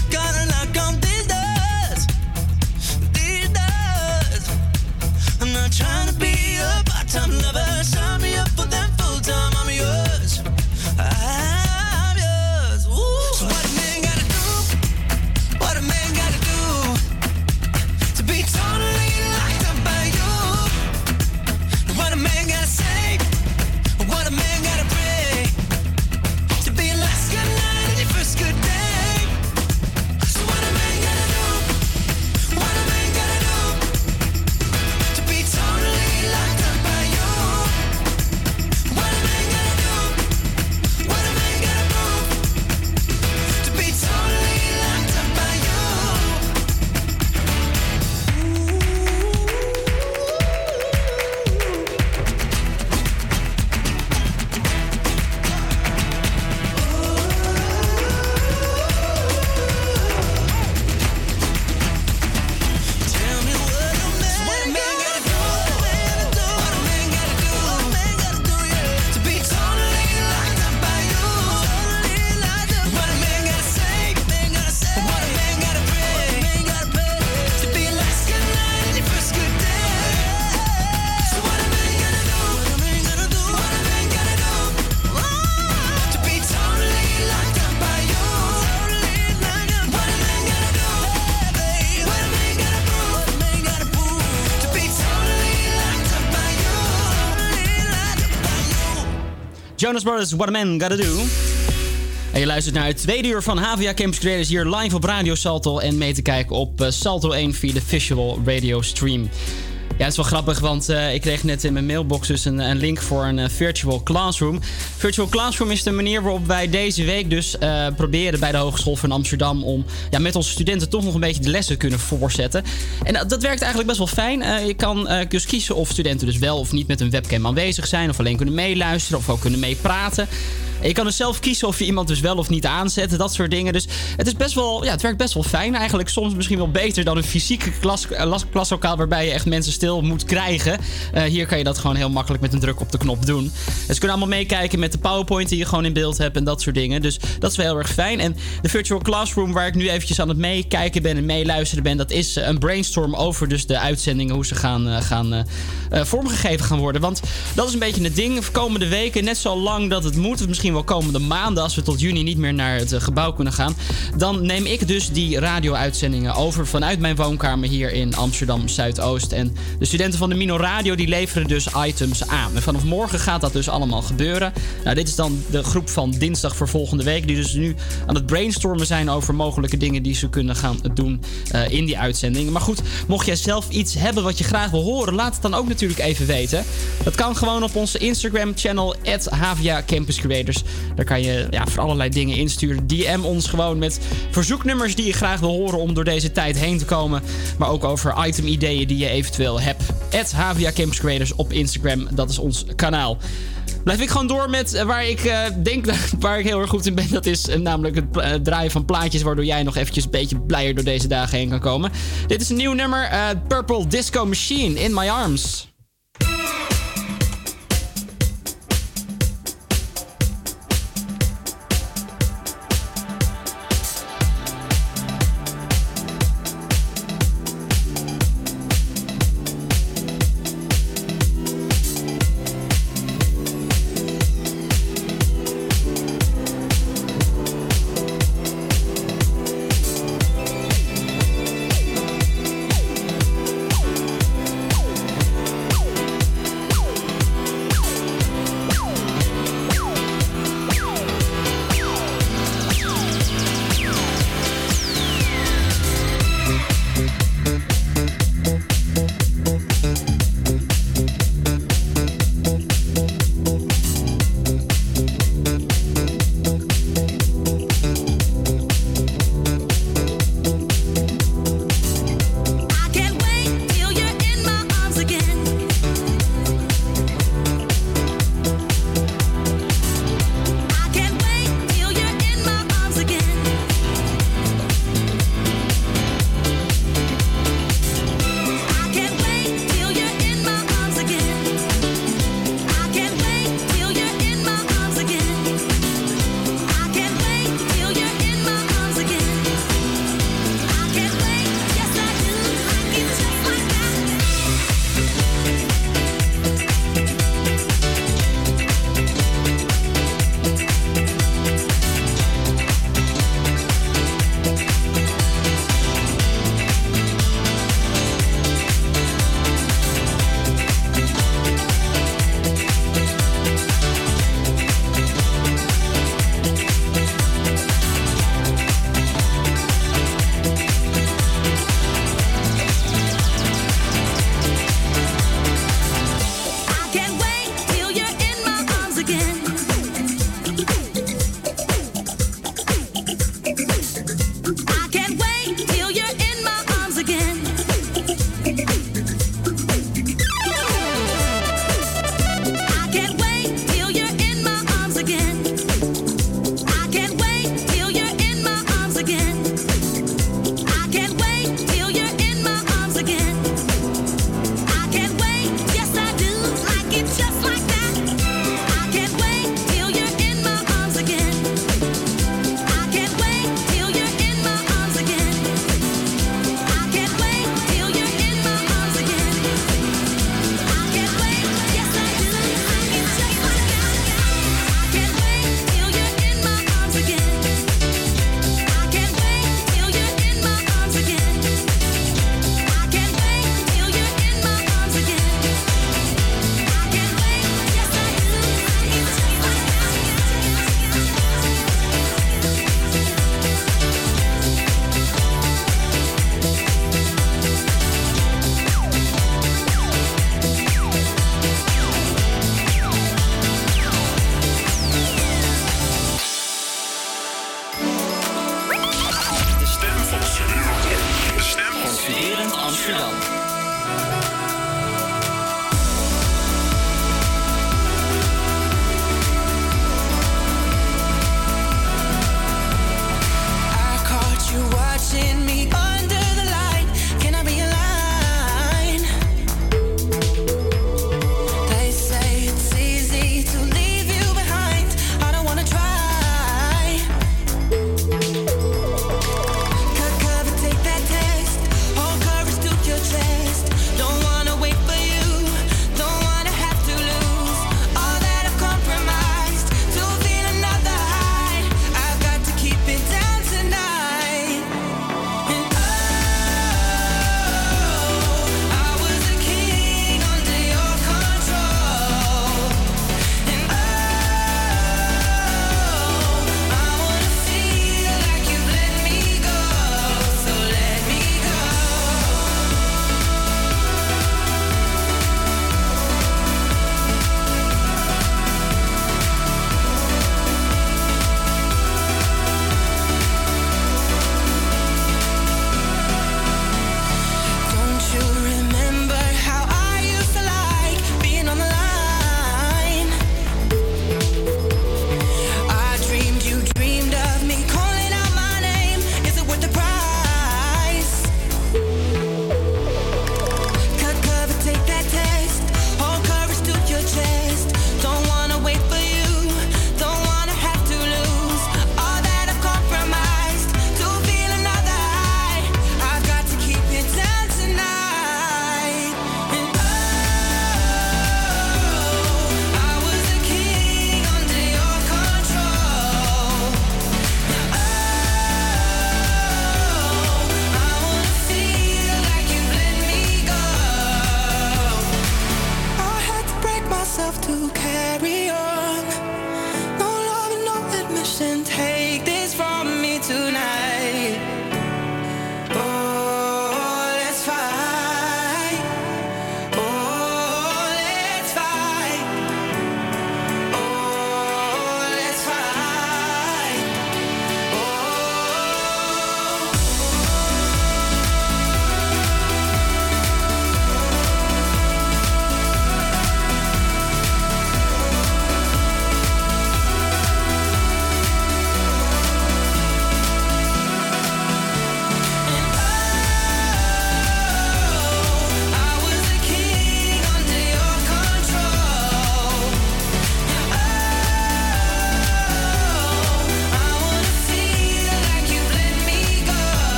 Jonas Brothers, What a Man Gotta Do. En je luistert naar het tweede uur van HVA Campus Creators hier live op Radio Salto. En mee te kijken op eh, Salto 1 via de Visual Radio Stream. Ja, het is wel grappig, want eh, ik kreeg net in mijn mailbox dus een, een link voor een eh, virtual classroom. Virtual classroom is de manier waarop wij deze week dus eh, proberen bij de Hogeschool van Amsterdam om ja, met onze studenten toch nog een beetje de lessen te kunnen voorzetten. En dat, dat werkt eigenlijk best wel fijn. Je kan dus kiezen of studenten dus wel of niet met een webcam aanwezig zijn, of alleen kunnen meeluisteren of ook kunnen meepraten. Je kan dus zelf kiezen of je iemand dus wel of niet aanzet, dat soort dingen. Dus het is best wel, ja, het werkt best wel fijn. Eigenlijk soms misschien wel beter dan een fysieke klas, eh, las- klaslokaal waarbij je echt mensen stil moet krijgen. Eh, hier kan je dat gewoon heel makkelijk met een druk op de knop doen. En ze kunnen allemaal meekijken met de PowerPoint die je gewoon in beeld hebt en dat soort dingen. Dus dat is wel heel erg fijn. En de virtual classroom waar ik nu eventjes aan het meekijken ben en meeluisteren ben, dat is eh, een brainstorm over dus de uitzendingen, hoe ze gaan, gaan vormgegeven gaan worden. Want dat is een beetje het ding. Komende weken, net zo lang dat het moet, misschien wel komende maanden, als we tot juni niet meer naar het eh, gebouw kunnen gaan, dan neem ik dus die radio-uitzendingen over vanuit mijn woonkamer hier in Amsterdam Zuidoost. En de studenten van de Mino Radio die leveren dus items aan. En vanaf morgen gaat dat dus allemaal gebeuren. Nou, dit is dan de groep van dinsdag voor volgende week, die dus nu aan het brainstormen zijn over mogelijke dingen die ze kunnen gaan doen eh, in die uitzendingen. Maar goed, mocht jij zelf iets hebben wat je graag wil horen, laat het dan ook natuurlijk even weten. Dat kan gewoon op onze Instagram-channel, Havia Campus Creators. Daar kan je ja, voor allerlei dingen insturen. DM ons gewoon met verzoeknummers die je graag wil horen om door deze tijd heen te komen. Maar ook over item-ideeën die je eventueel hebt. Havia Campus Creators op Instagram, dat is ons kanaal. Blijf ik gewoon door met eh, waar ik eh, denk waar ik heel erg goed in ben. Dat is eh, namelijk het draaien van plaatjes. Waardoor jij nog eventjes een beetje blijer door deze dagen heen kan komen. Dit is een nieuw nummer. Purple Disco Machine in My Arms.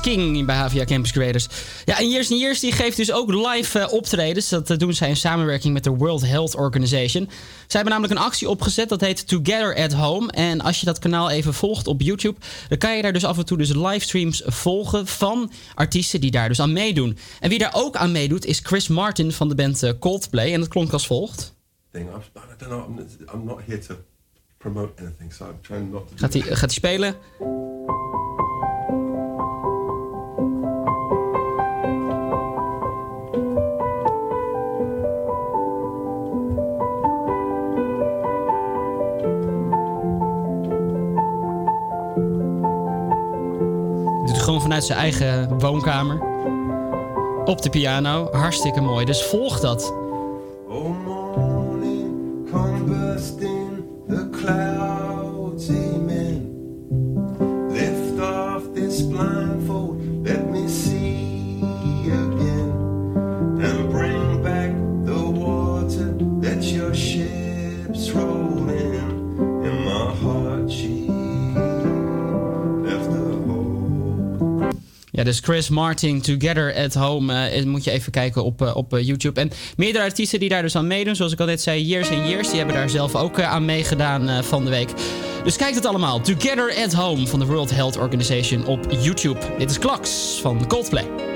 King
bij HVA Campus Creators. Ja, en Years and Years die geeft dus ook live eh, optredens. Dat eh, doen zij in samenwerking met de World Health Organization. Zij hebben namelijk een actie opgezet, dat heet Together at Home. En als je dat kanaal even volgt op YouTube... dan kan je daar dus af en toe dus livestreams volgen van artiesten die daar dus aan meedoen. En wie daar ook aan meedoet is Chris Martin van de band eh, Coldplay. En dat klonk als volgt.
thing. I'm, I don't know. I'm, I'm not here to promote anything, so I'm trying not to. do
Gaat hij,
that.
gaat hij spelen? Vanuit zijn eigen woonkamer. Op de piano. Hartstikke mooi. Dus volg dat. Chris Martin, Together at Home. eh, moet je even kijken op, eh, op eh, YouTube. En meerdere artiesten die daar dus aan meedoen. Zoals ik al net zei, Years and Years. Die hebben daar zelf ook eh, aan meegedaan eh, van de week. Dus kijk het allemaal. Together at Home van de World Health Organization op YouTube. Dit is Klaks van Coldplay.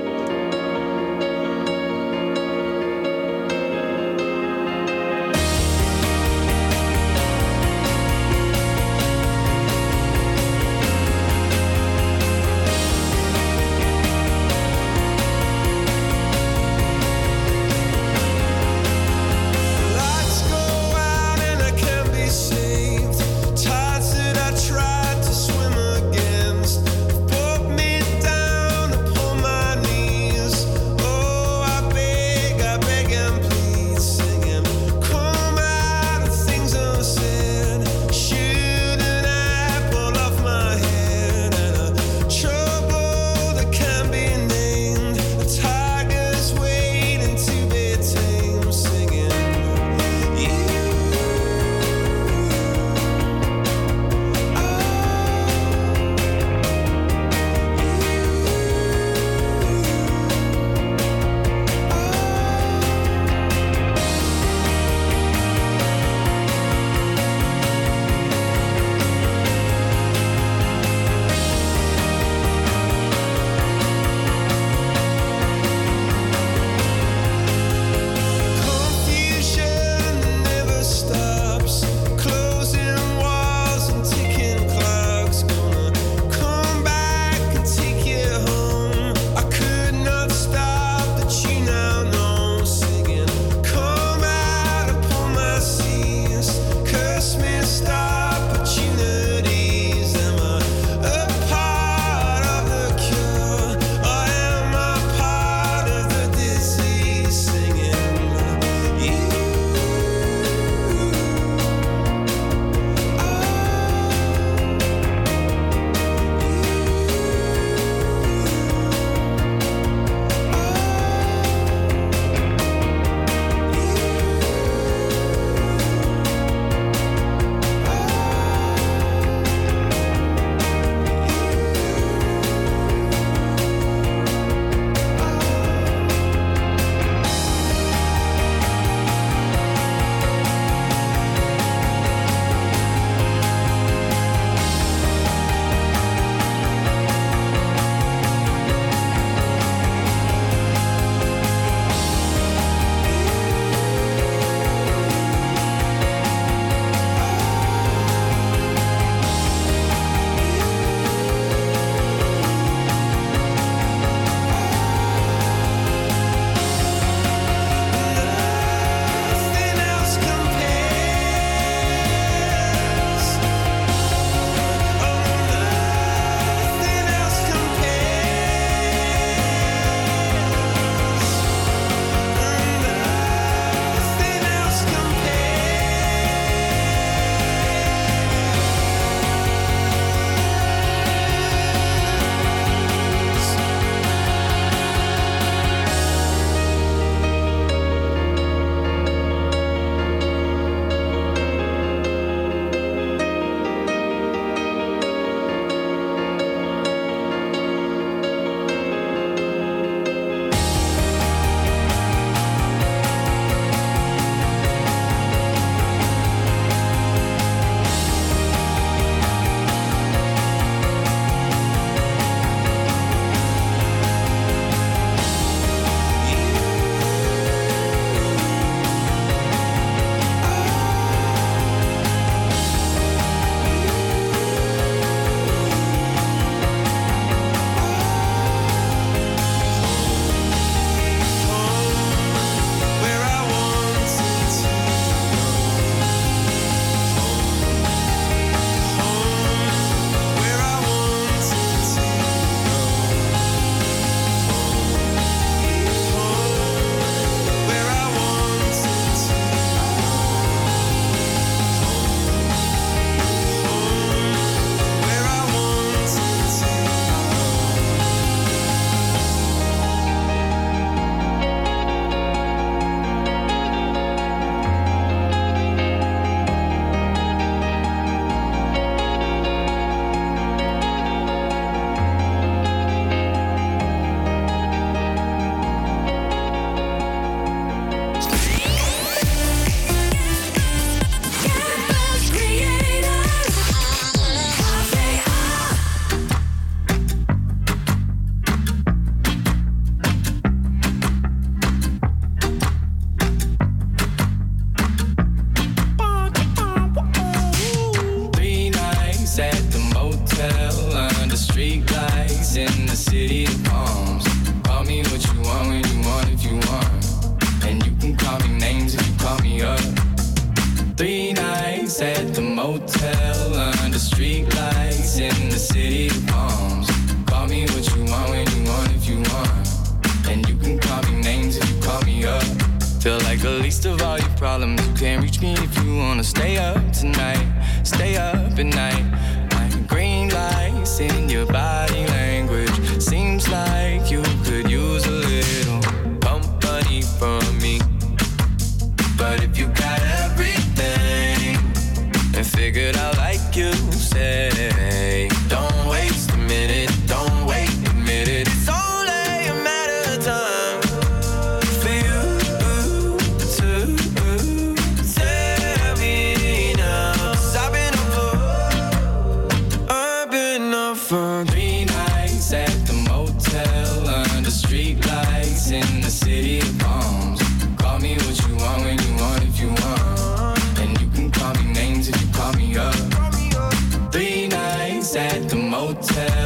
at the motel.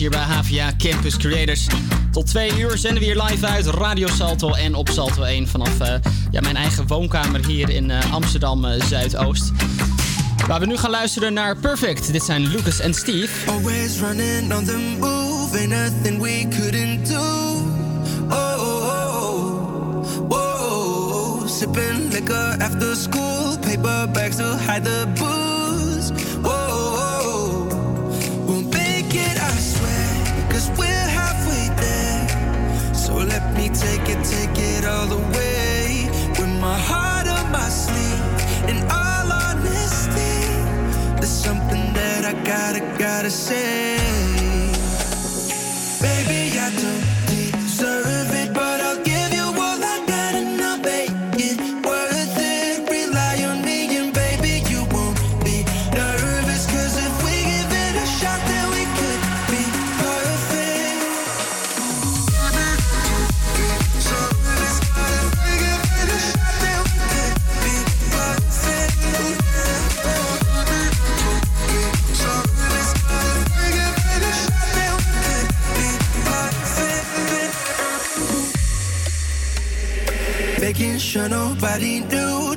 hier bij HVA Campus Creators. Tot twee uur zenden we hier live uit Radio Salto en op Salto 1 vanaf eh, ja, mijn eigen woonkamer hier in eh, Amsterdam eh, Zuidoost. Waar we nu gaan luisteren naar Perfect. Dit zijn Lucas en Steve.
Always running on the move, nothing we couldn't do. Oh, oh, oh, oh. after school, paper the. take it all away with my heart on my sleeve. In all honesty, there's something that I gotta, gotta say.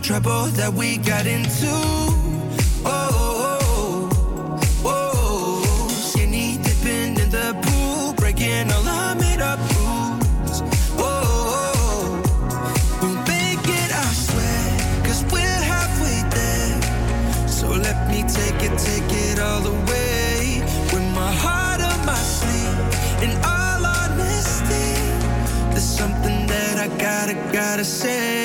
trouble that we got into. Oh, oh, oh, oh. skinny dipping in the pool, breaking all our made up rules. Oh, oh, oh, we'll make it, I swear, cause we're halfway there. So let me take it, take it all away. With my heart on my sleeve, in all honesty, there's something that I gotta, gotta say.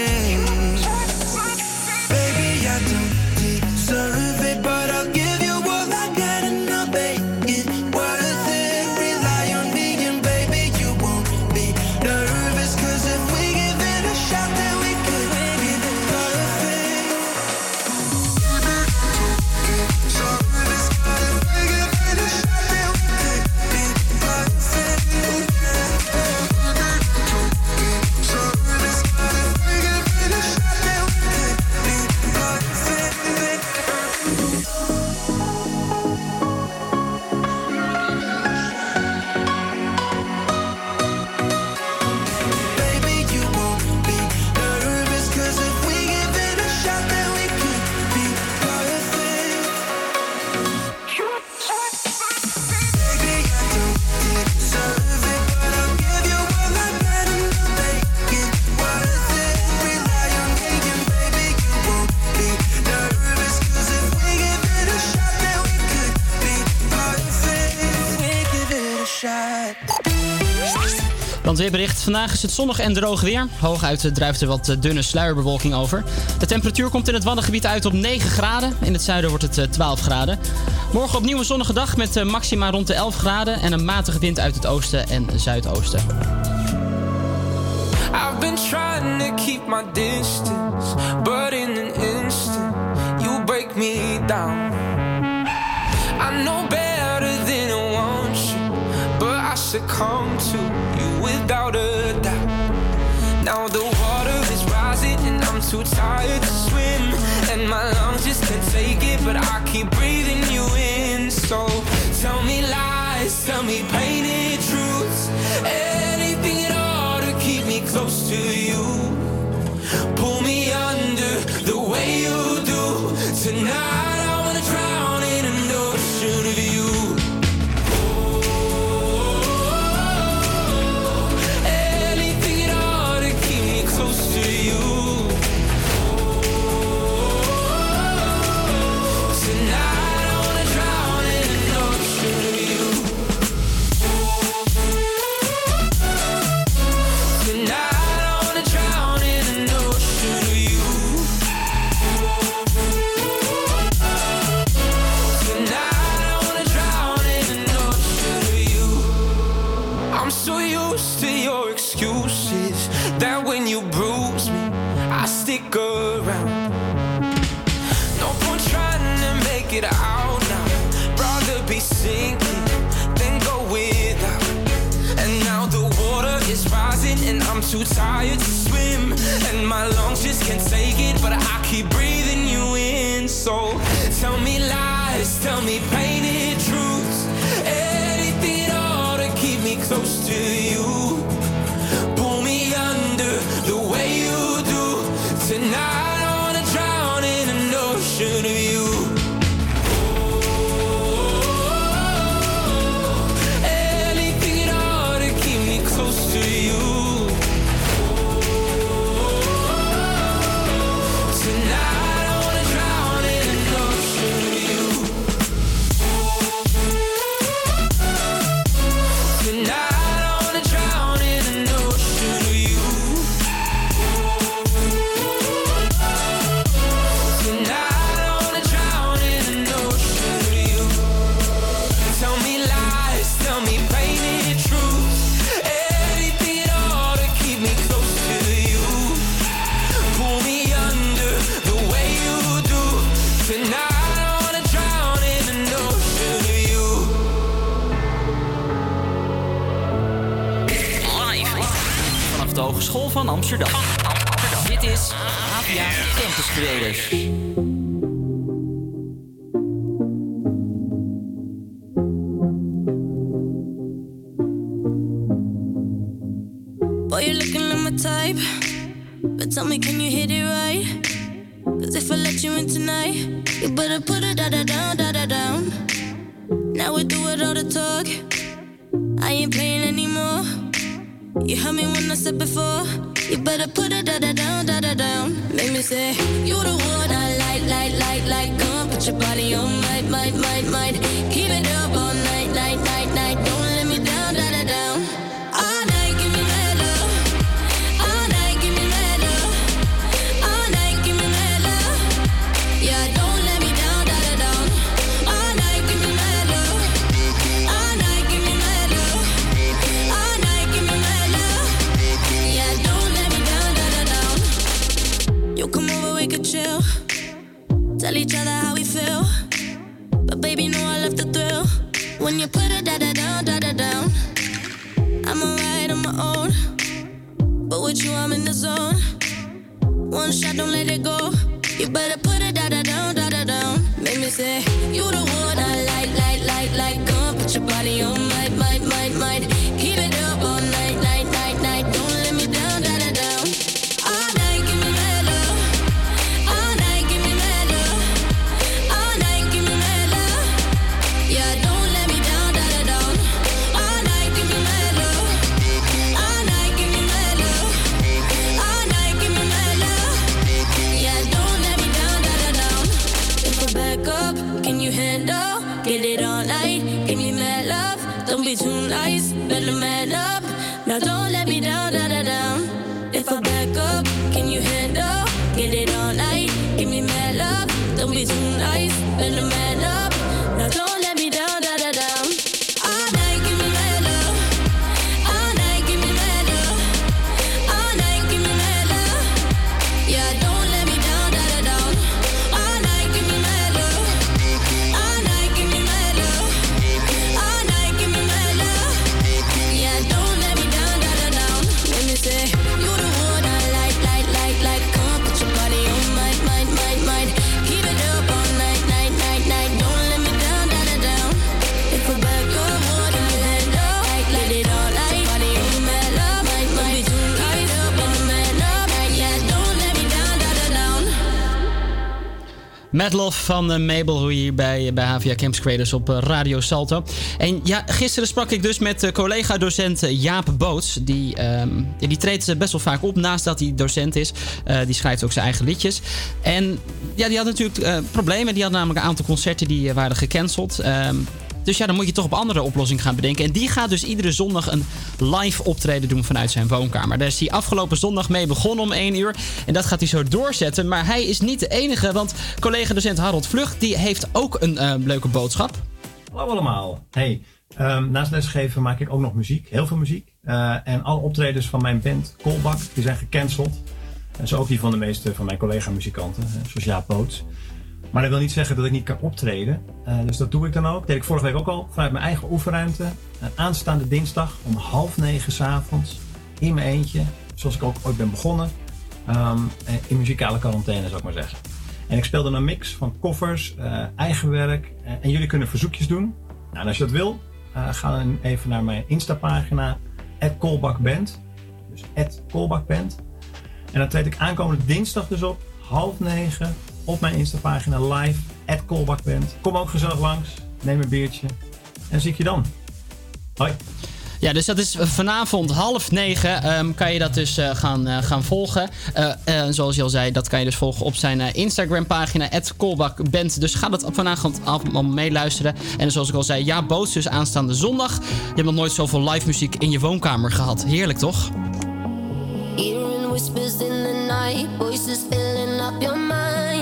Vandaag is het zonnig en droog weer. Hooguit eh, drijft er wat eh, dunne sluierbewolking over. De temperatuur komt in het Waddengebied uit op 9 graden. In het zuiden wordt het eh, 12 graden. Morgen opnieuw een zonnige dag met eh, maxima rond de 11 graden. En een matige wind uit het oosten en zuidoosten.
I've been trying to keep my distance, but in an instant, you break me down. I know better than I want you, but I without a doubt. Now the water is rising, and I'm too tired to swim, and my lungs just can't take it, but I keep breathing you in. So tell me lies, tell me painted truths, anything at all to keep me close to you.
Van Amsterdam. Dit is APA Campus Creators.
Boy, you're looking like my type. But tell me, can you hit it right? Cause if I let you in tonight, you better put it da da down, da da down. Now we do it all the talk. I ain't playing anymore. You heard me when I said before. You better put it da da down, da da down. Make me say, You the one I like, like, like, like. Come put your body on, might, might, might, might. Keep it up all night, Shot, don't let it go. You better put it down, da da down. Make me say, You the one Mad Love
van eh, Mabel hoe hier bij, bij HVA Campus Creators op eh, Radio Salto. En ja, gisteren sprak ik dus met eh, collega-docent Jaap Boots. Die, ehm, die treedt best wel vaak op naast dat hij docent is. Die schrijft ook zijn eigen liedjes. En ja, die had natuurlijk problemen. Die had namelijk een aantal concerten die waren gecanceld. Ehm, dus ja, dan moet je toch op andere oplossingen gaan bedenken. En die gaat dus iedere zondag een live optreden doen vanuit zijn woonkamer. Daar is hij afgelopen zondag mee begonnen om 1 uur. En dat gaat hij zo doorzetten. Maar hij is niet de enige, want collega-docent Harold Vlucht... die heeft ook een eh, leuke boodschap.
Hallo allemaal. Hey, ehm, naast lesgeven maak ik ook nog muziek. Heel veel muziek. Eh, en alle optredens van mijn band Kolbak, die zijn gecanceld. En zo ook die van de meeste van mijn collega-muzikanten, zoals Jaap Boots. Maar dat wil niet zeggen dat ik niet kan optreden. Eh, dus dat doe ik dan ook. Dat deed ik vorige week ook al vanuit mijn eigen oefenruimte. Eh, aanstaande dinsdag om half negen s'avonds in mijn eentje. Zoals ik ook ooit ben begonnen. Ehm, eh, in muzikale quarantaine zou ik maar zeggen. En ik speel dan een mix van koffers, eigen werk. en jullie kunnen verzoekjes doen. Nou, en als je dat wil, ga dan even naar mijn Insta-pagina. @kolbakband. Dus @kolbakband. En dan treed ik aankomende dinsdag dus op, half negen, op mijn Insta-pagina live, @kolbakband. Kom ook gezellig langs, neem een biertje en zie ik je dan. Hoi.
Ja, dus dat is vanavond half negen. ehm, kan je dat dus eh, gaan, eh, gaan volgen. Eh, eh, zoals je al zei, dat kan je dus volgen op zijn Instagram-pagina, @kolbakband. Dus ga dat vanavond allemaal meeluisteren. En zoals ik al zei, ja, boots dus aanstaande zondag. Je hebt nog nooit zoveel live muziek in je woonkamer gehad. Heerlijk, toch?
Hearing whispers in the night, voices filling up your mind.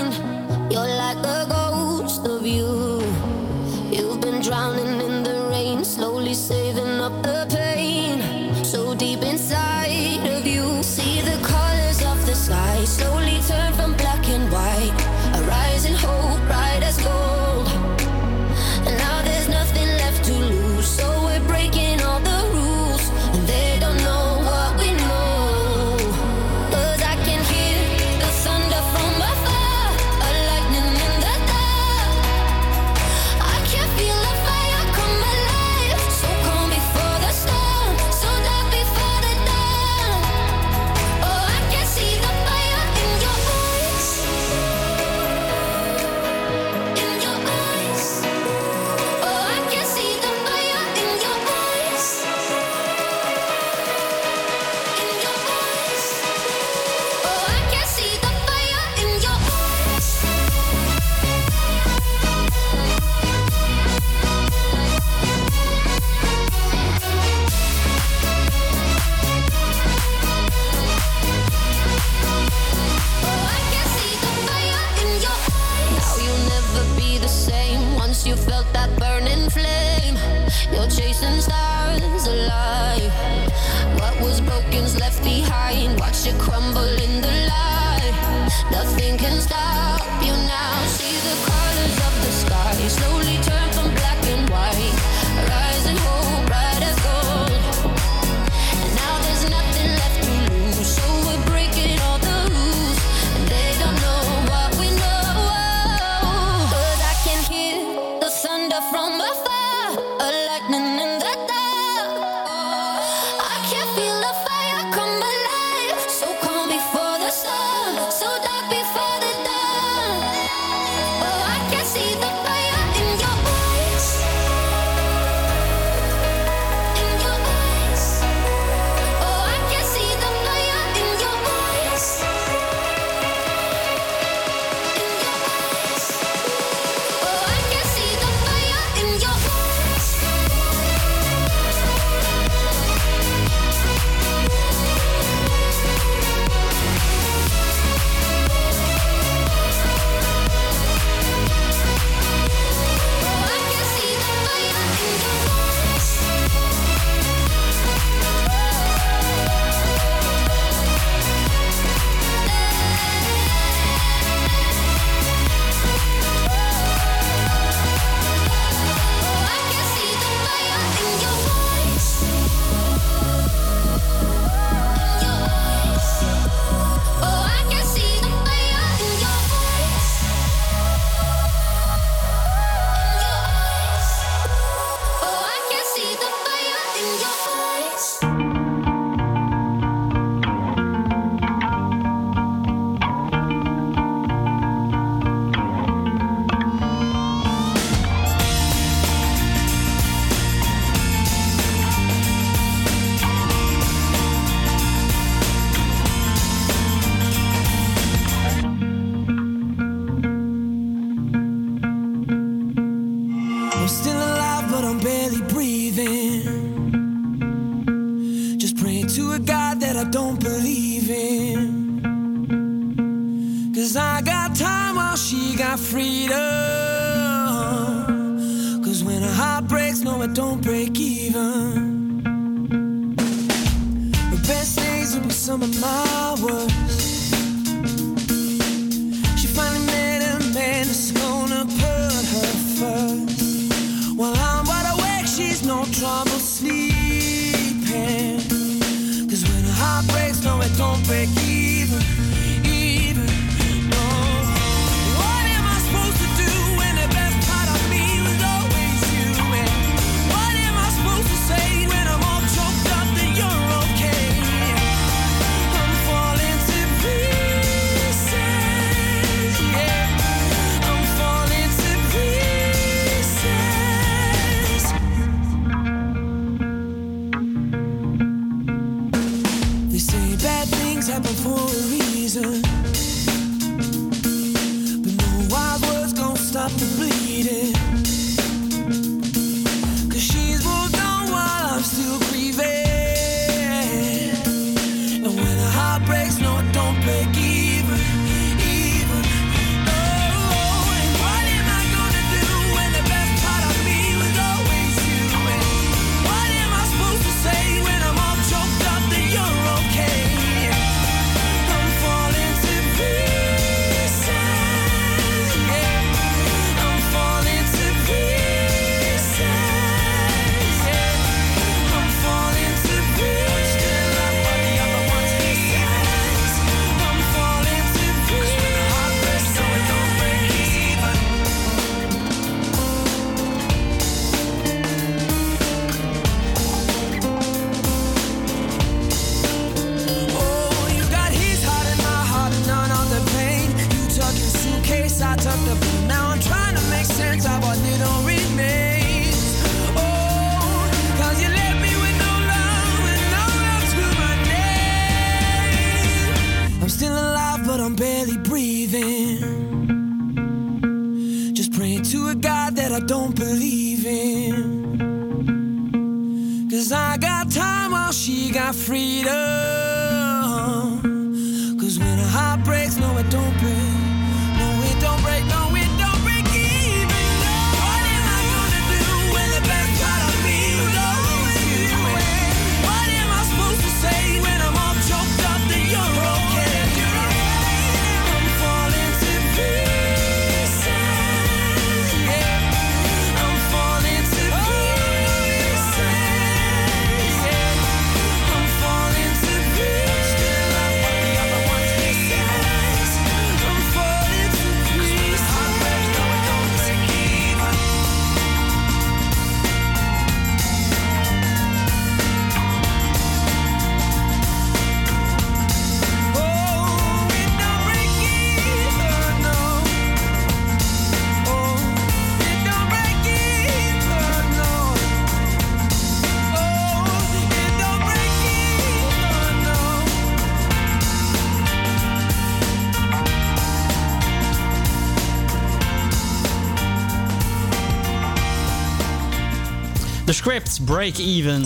Break even.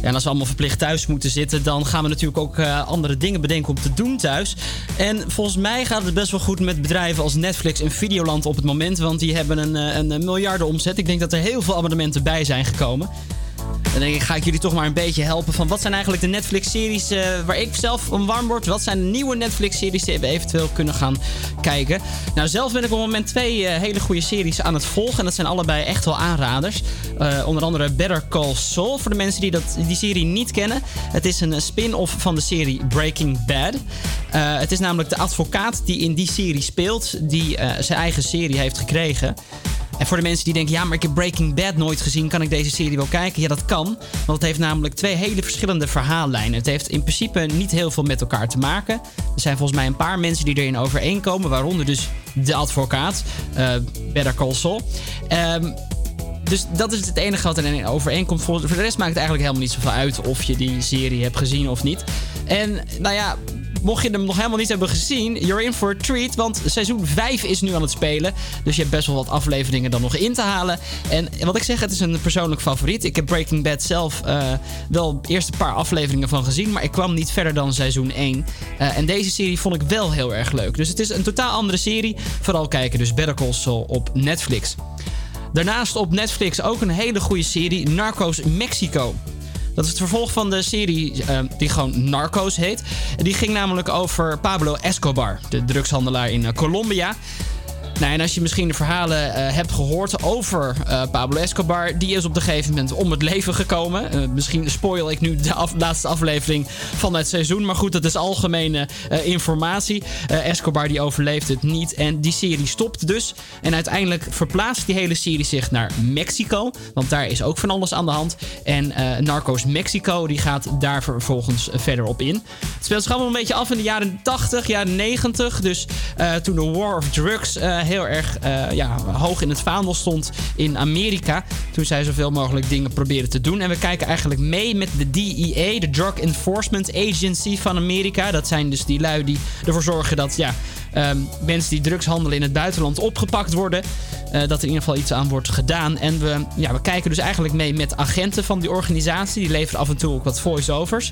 Ja, en als we allemaal verplicht thuis moeten zitten, dan gaan we natuurlijk ook eh, andere dingen bedenken om te doen thuis. En volgens mij gaat het best wel goed met bedrijven als Netflix en Videoland op het moment, want die hebben een, eh, een, miljarden omzet. Ik denk dat er heel veel abonnementen bij zijn gekomen. Dan denk ik, ga ik jullie toch maar een beetje helpen van wat zijn eigenlijk de Netflix-series eh, waar ik zelf om warm word? Wat zijn de nieuwe Netflix-series die we eventueel kunnen gaan kijken? Nou, zelf ben ik op het moment twee eh, hele goede series aan het volgen. En dat zijn allebei echt wel aanraders. Eh, onder andere Better Call Saul, voor de mensen die dat, die serie niet kennen. Het is een spin-off van de serie Breaking Bad. Het is namelijk de advocaat die in die serie speelt, die zijn eigen serie heeft gekregen. En voor de mensen die denken, ja, maar ik heb Breaking Bad nooit gezien, kan ik deze serie wel kijken? Ja, dat kan. Want het heeft namelijk twee hele verschillende verhaallijnen. Het heeft in principe niet heel veel met elkaar te maken. Er zijn volgens mij een paar mensen die erin overeenkomen, waaronder dus de advocaat, eh Better Call Saul. Ehm, dus dat is het enige wat erin overeenkomt. Voor de rest maakt het eigenlijk helemaal niet zoveel uit of je die serie hebt gezien of niet. En nou ja, mocht je hem nog helemaal niet hebben gezien, you're in for a treat. Want seizoen 5 is nu aan het spelen. Dus je hebt best wel wat afleveringen dan nog in te halen. En wat ik zeg, het is een persoonlijk favoriet. Ik heb Breaking Bad zelf eh, wel de eerste paar afleveringen van gezien. Maar ik kwam niet verder dan seizoen 1. Eh, en deze serie vond ik wel heel erg leuk. Dus het is een totaal andere serie. Vooral kijken dus Better Call Saul op Netflix. Daarnaast op Netflix ook een hele goede serie, Narcos Mexico. Dat is het vervolg van de serie eh, die gewoon Narcos heet. Die ging namelijk over Pablo Escobar, de drugshandelaar in eh, Colombia. Nou, en als je misschien de verhalen eh, hebt gehoord over eh, Pablo Escobar, die is op een gegeven moment om het leven gekomen. Eh, misschien spoil ik nu de laatste aflevering van het seizoen, maar goed, dat is algemene informatie. Escobar die overleeft het niet en die serie stopt dus. En uiteindelijk verplaatst die hele serie zich naar Mexico, want daar is ook van alles aan de hand. En Narcos Mexico die gaat daar vervolgens verder op in. Het speelt zich allemaal een beetje af in de jaren 80, jaren 90. Dus toen de War of Drugs heel erg eh, ja, hoog in het vaandel stond in Amerika. Toen zij zoveel mogelijk dingen proberen te doen. En we kijken eigenlijk mee met de DEA, de Drug Enforcement Agency van Amerika. Dat zijn dus die lui die ervoor zorgen dat ja, ehm, mensen die drugs handelen in het buitenland opgepakt worden. Eh, dat er in ieder geval iets aan wordt gedaan. En we, ja, we kijken dus eigenlijk mee met agenten van die organisatie. Die leveren af en toe ook wat voice-overs.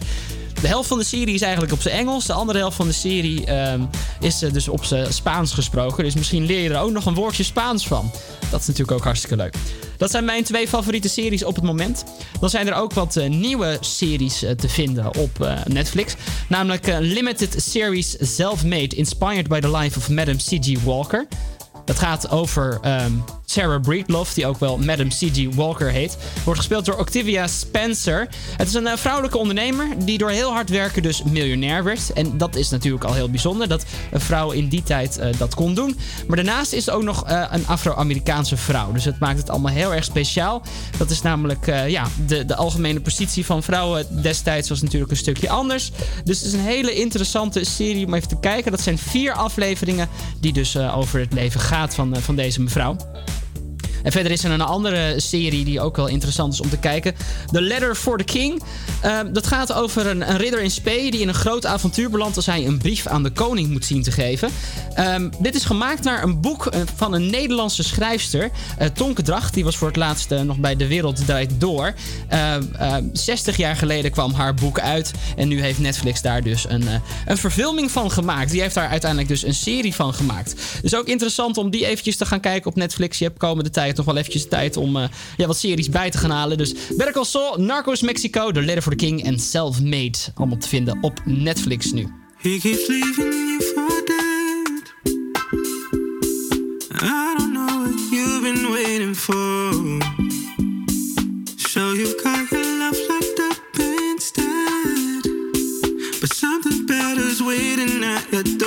De helft van de serie is eigenlijk op zijn Engels. De andere helft van de serie ehm, is eh, dus op zijn Spaans gesproken. Dus misschien leer je er ook nog een woordje Spaans van. Dat is natuurlijk ook hartstikke leuk. Dat zijn mijn twee favoriete series op het moment. Dan zijn er ook wat eh, nieuwe series eh, te vinden op Netflix. Namelijk Limited Series Self-Made, inspired by the life of Madam C.G. Walker. Dat gaat over ehm, Sarah Breedlove, die ook wel Madam C.G. Walker heet. Wordt gespeeld door Octavia Spencer. Het is een eh, vrouwelijke ondernemer die door heel hard werken dus miljonair werd. En dat is natuurlijk al heel bijzonder dat een vrouw in die tijd eh, dat kon doen. Maar daarnaast is het ook nog eh, een Afro-Amerikaanse vrouw. Dus het maakt het allemaal heel erg speciaal. Dat is namelijk, ja, de, de algemene positie van vrouwen destijds was natuurlijk een stukje anders. Dus het is een hele interessante serie om even te kijken. Dat zijn vier afleveringen die dus over het leven gaat van, van deze mevrouw. En verder is er een andere serie die ook wel interessant is om te kijken. The Letter for the King. Ehm, dat gaat over een, een ridder in spe die in een groot avontuur belandt als hij een brief aan de koning moet zien te geven. Ehm, dit is gemaakt naar een boek eh, van een Nederlandse schrijfster, eh Tonke Dracht. Die was voor het laatst eh, nog bij De Wereld Draait Door. Ehm, ehm, 60 jaar geleden kwam haar boek uit. En nu heeft Netflix daar dus een, een verfilming van gemaakt. Die heeft daar uiteindelijk dus een serie van gemaakt. Dus ook interessant om die eventjes te gaan kijken op Netflix. Je hebt komende tijd nog wel eventjes tijd om eh, ja, wat series bij te gaan halen. Dus Better Call Saul, Narcos Mexico, The Letter for the King en Self-Made. Allemaal te vinden op Netflix nu.
He keeps leaving you for dead. I don't know what you've been waiting for. So you've got your love locked up instead. But something better's waiting at your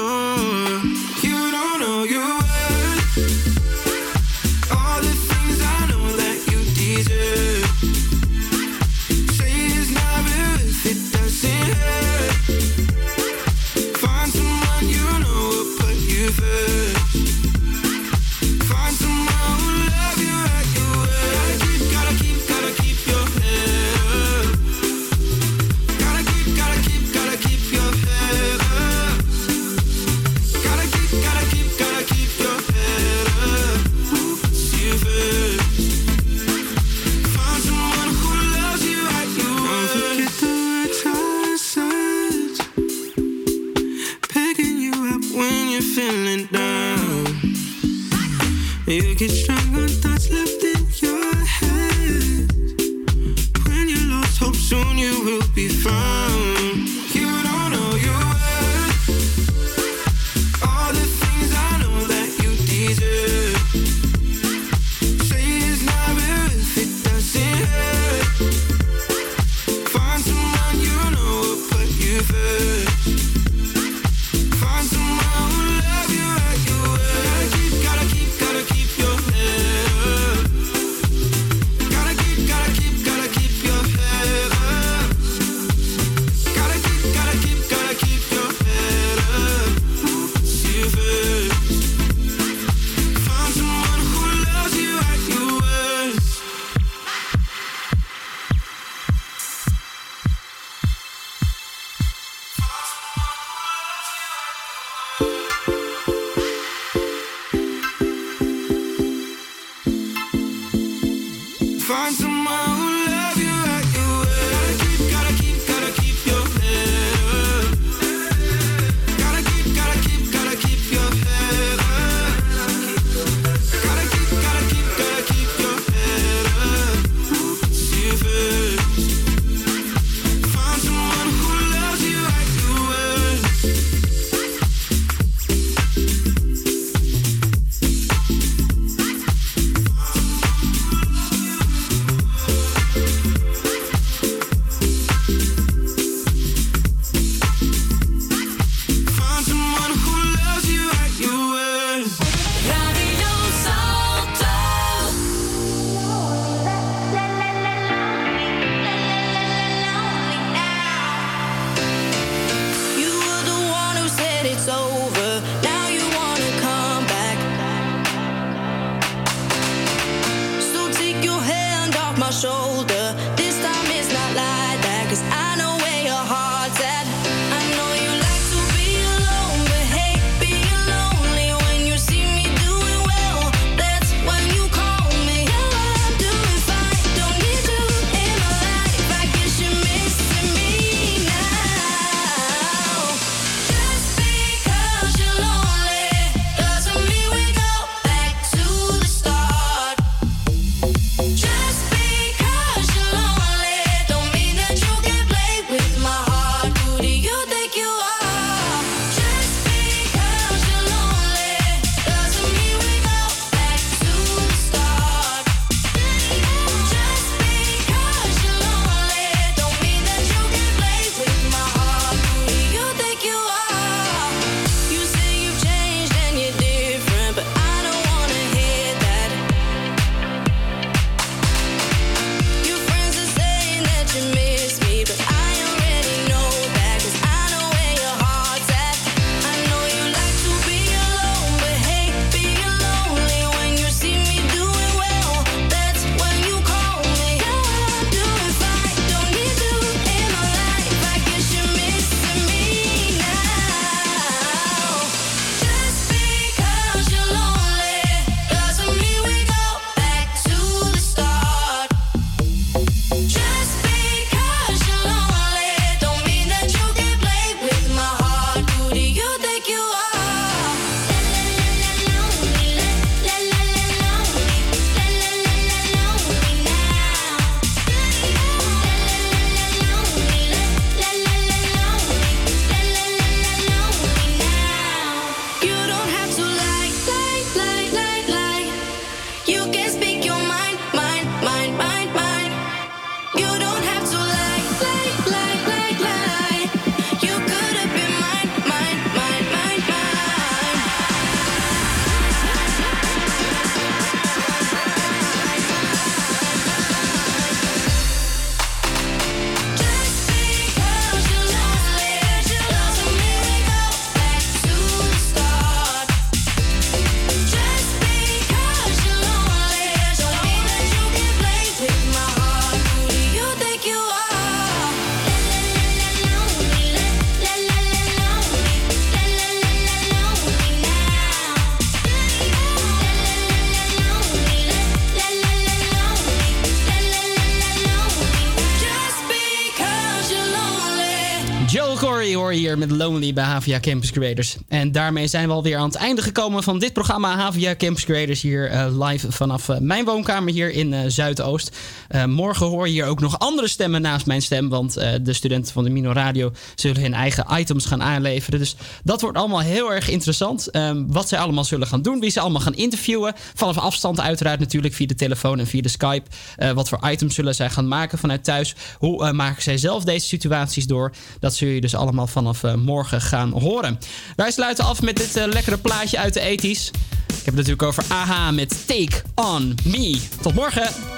met Lonely bij Havia Campus Creators. En daarmee zijn we alweer aan het einde gekomen van dit programma Havia Campus Creators. Hier eh, live vanaf eh, mijn woonkamer hier in eh, Zuidoost. Eh, morgen hoor je hier ook nog andere stemmen naast mijn stem. Want eh, de studenten van de Mino Radio zullen hun eigen items gaan aanleveren. Dus dat wordt allemaal heel erg interessant. Ehm, wat zij allemaal zullen gaan doen. Wie ze allemaal gaan interviewen. Vanaf afstand uiteraard natuurlijk via de telefoon en via de Skype. Eh, wat voor items zullen zij gaan maken vanuit thuis. Hoe maken zij zelf deze situaties door. Dat zul je dus allemaal vanaf morgen gaan horen. Wij sluiten af met dit lekkere plaatje uit de ethisch. Ik heb het natuurlijk over AHA met Take On Me. Tot morgen!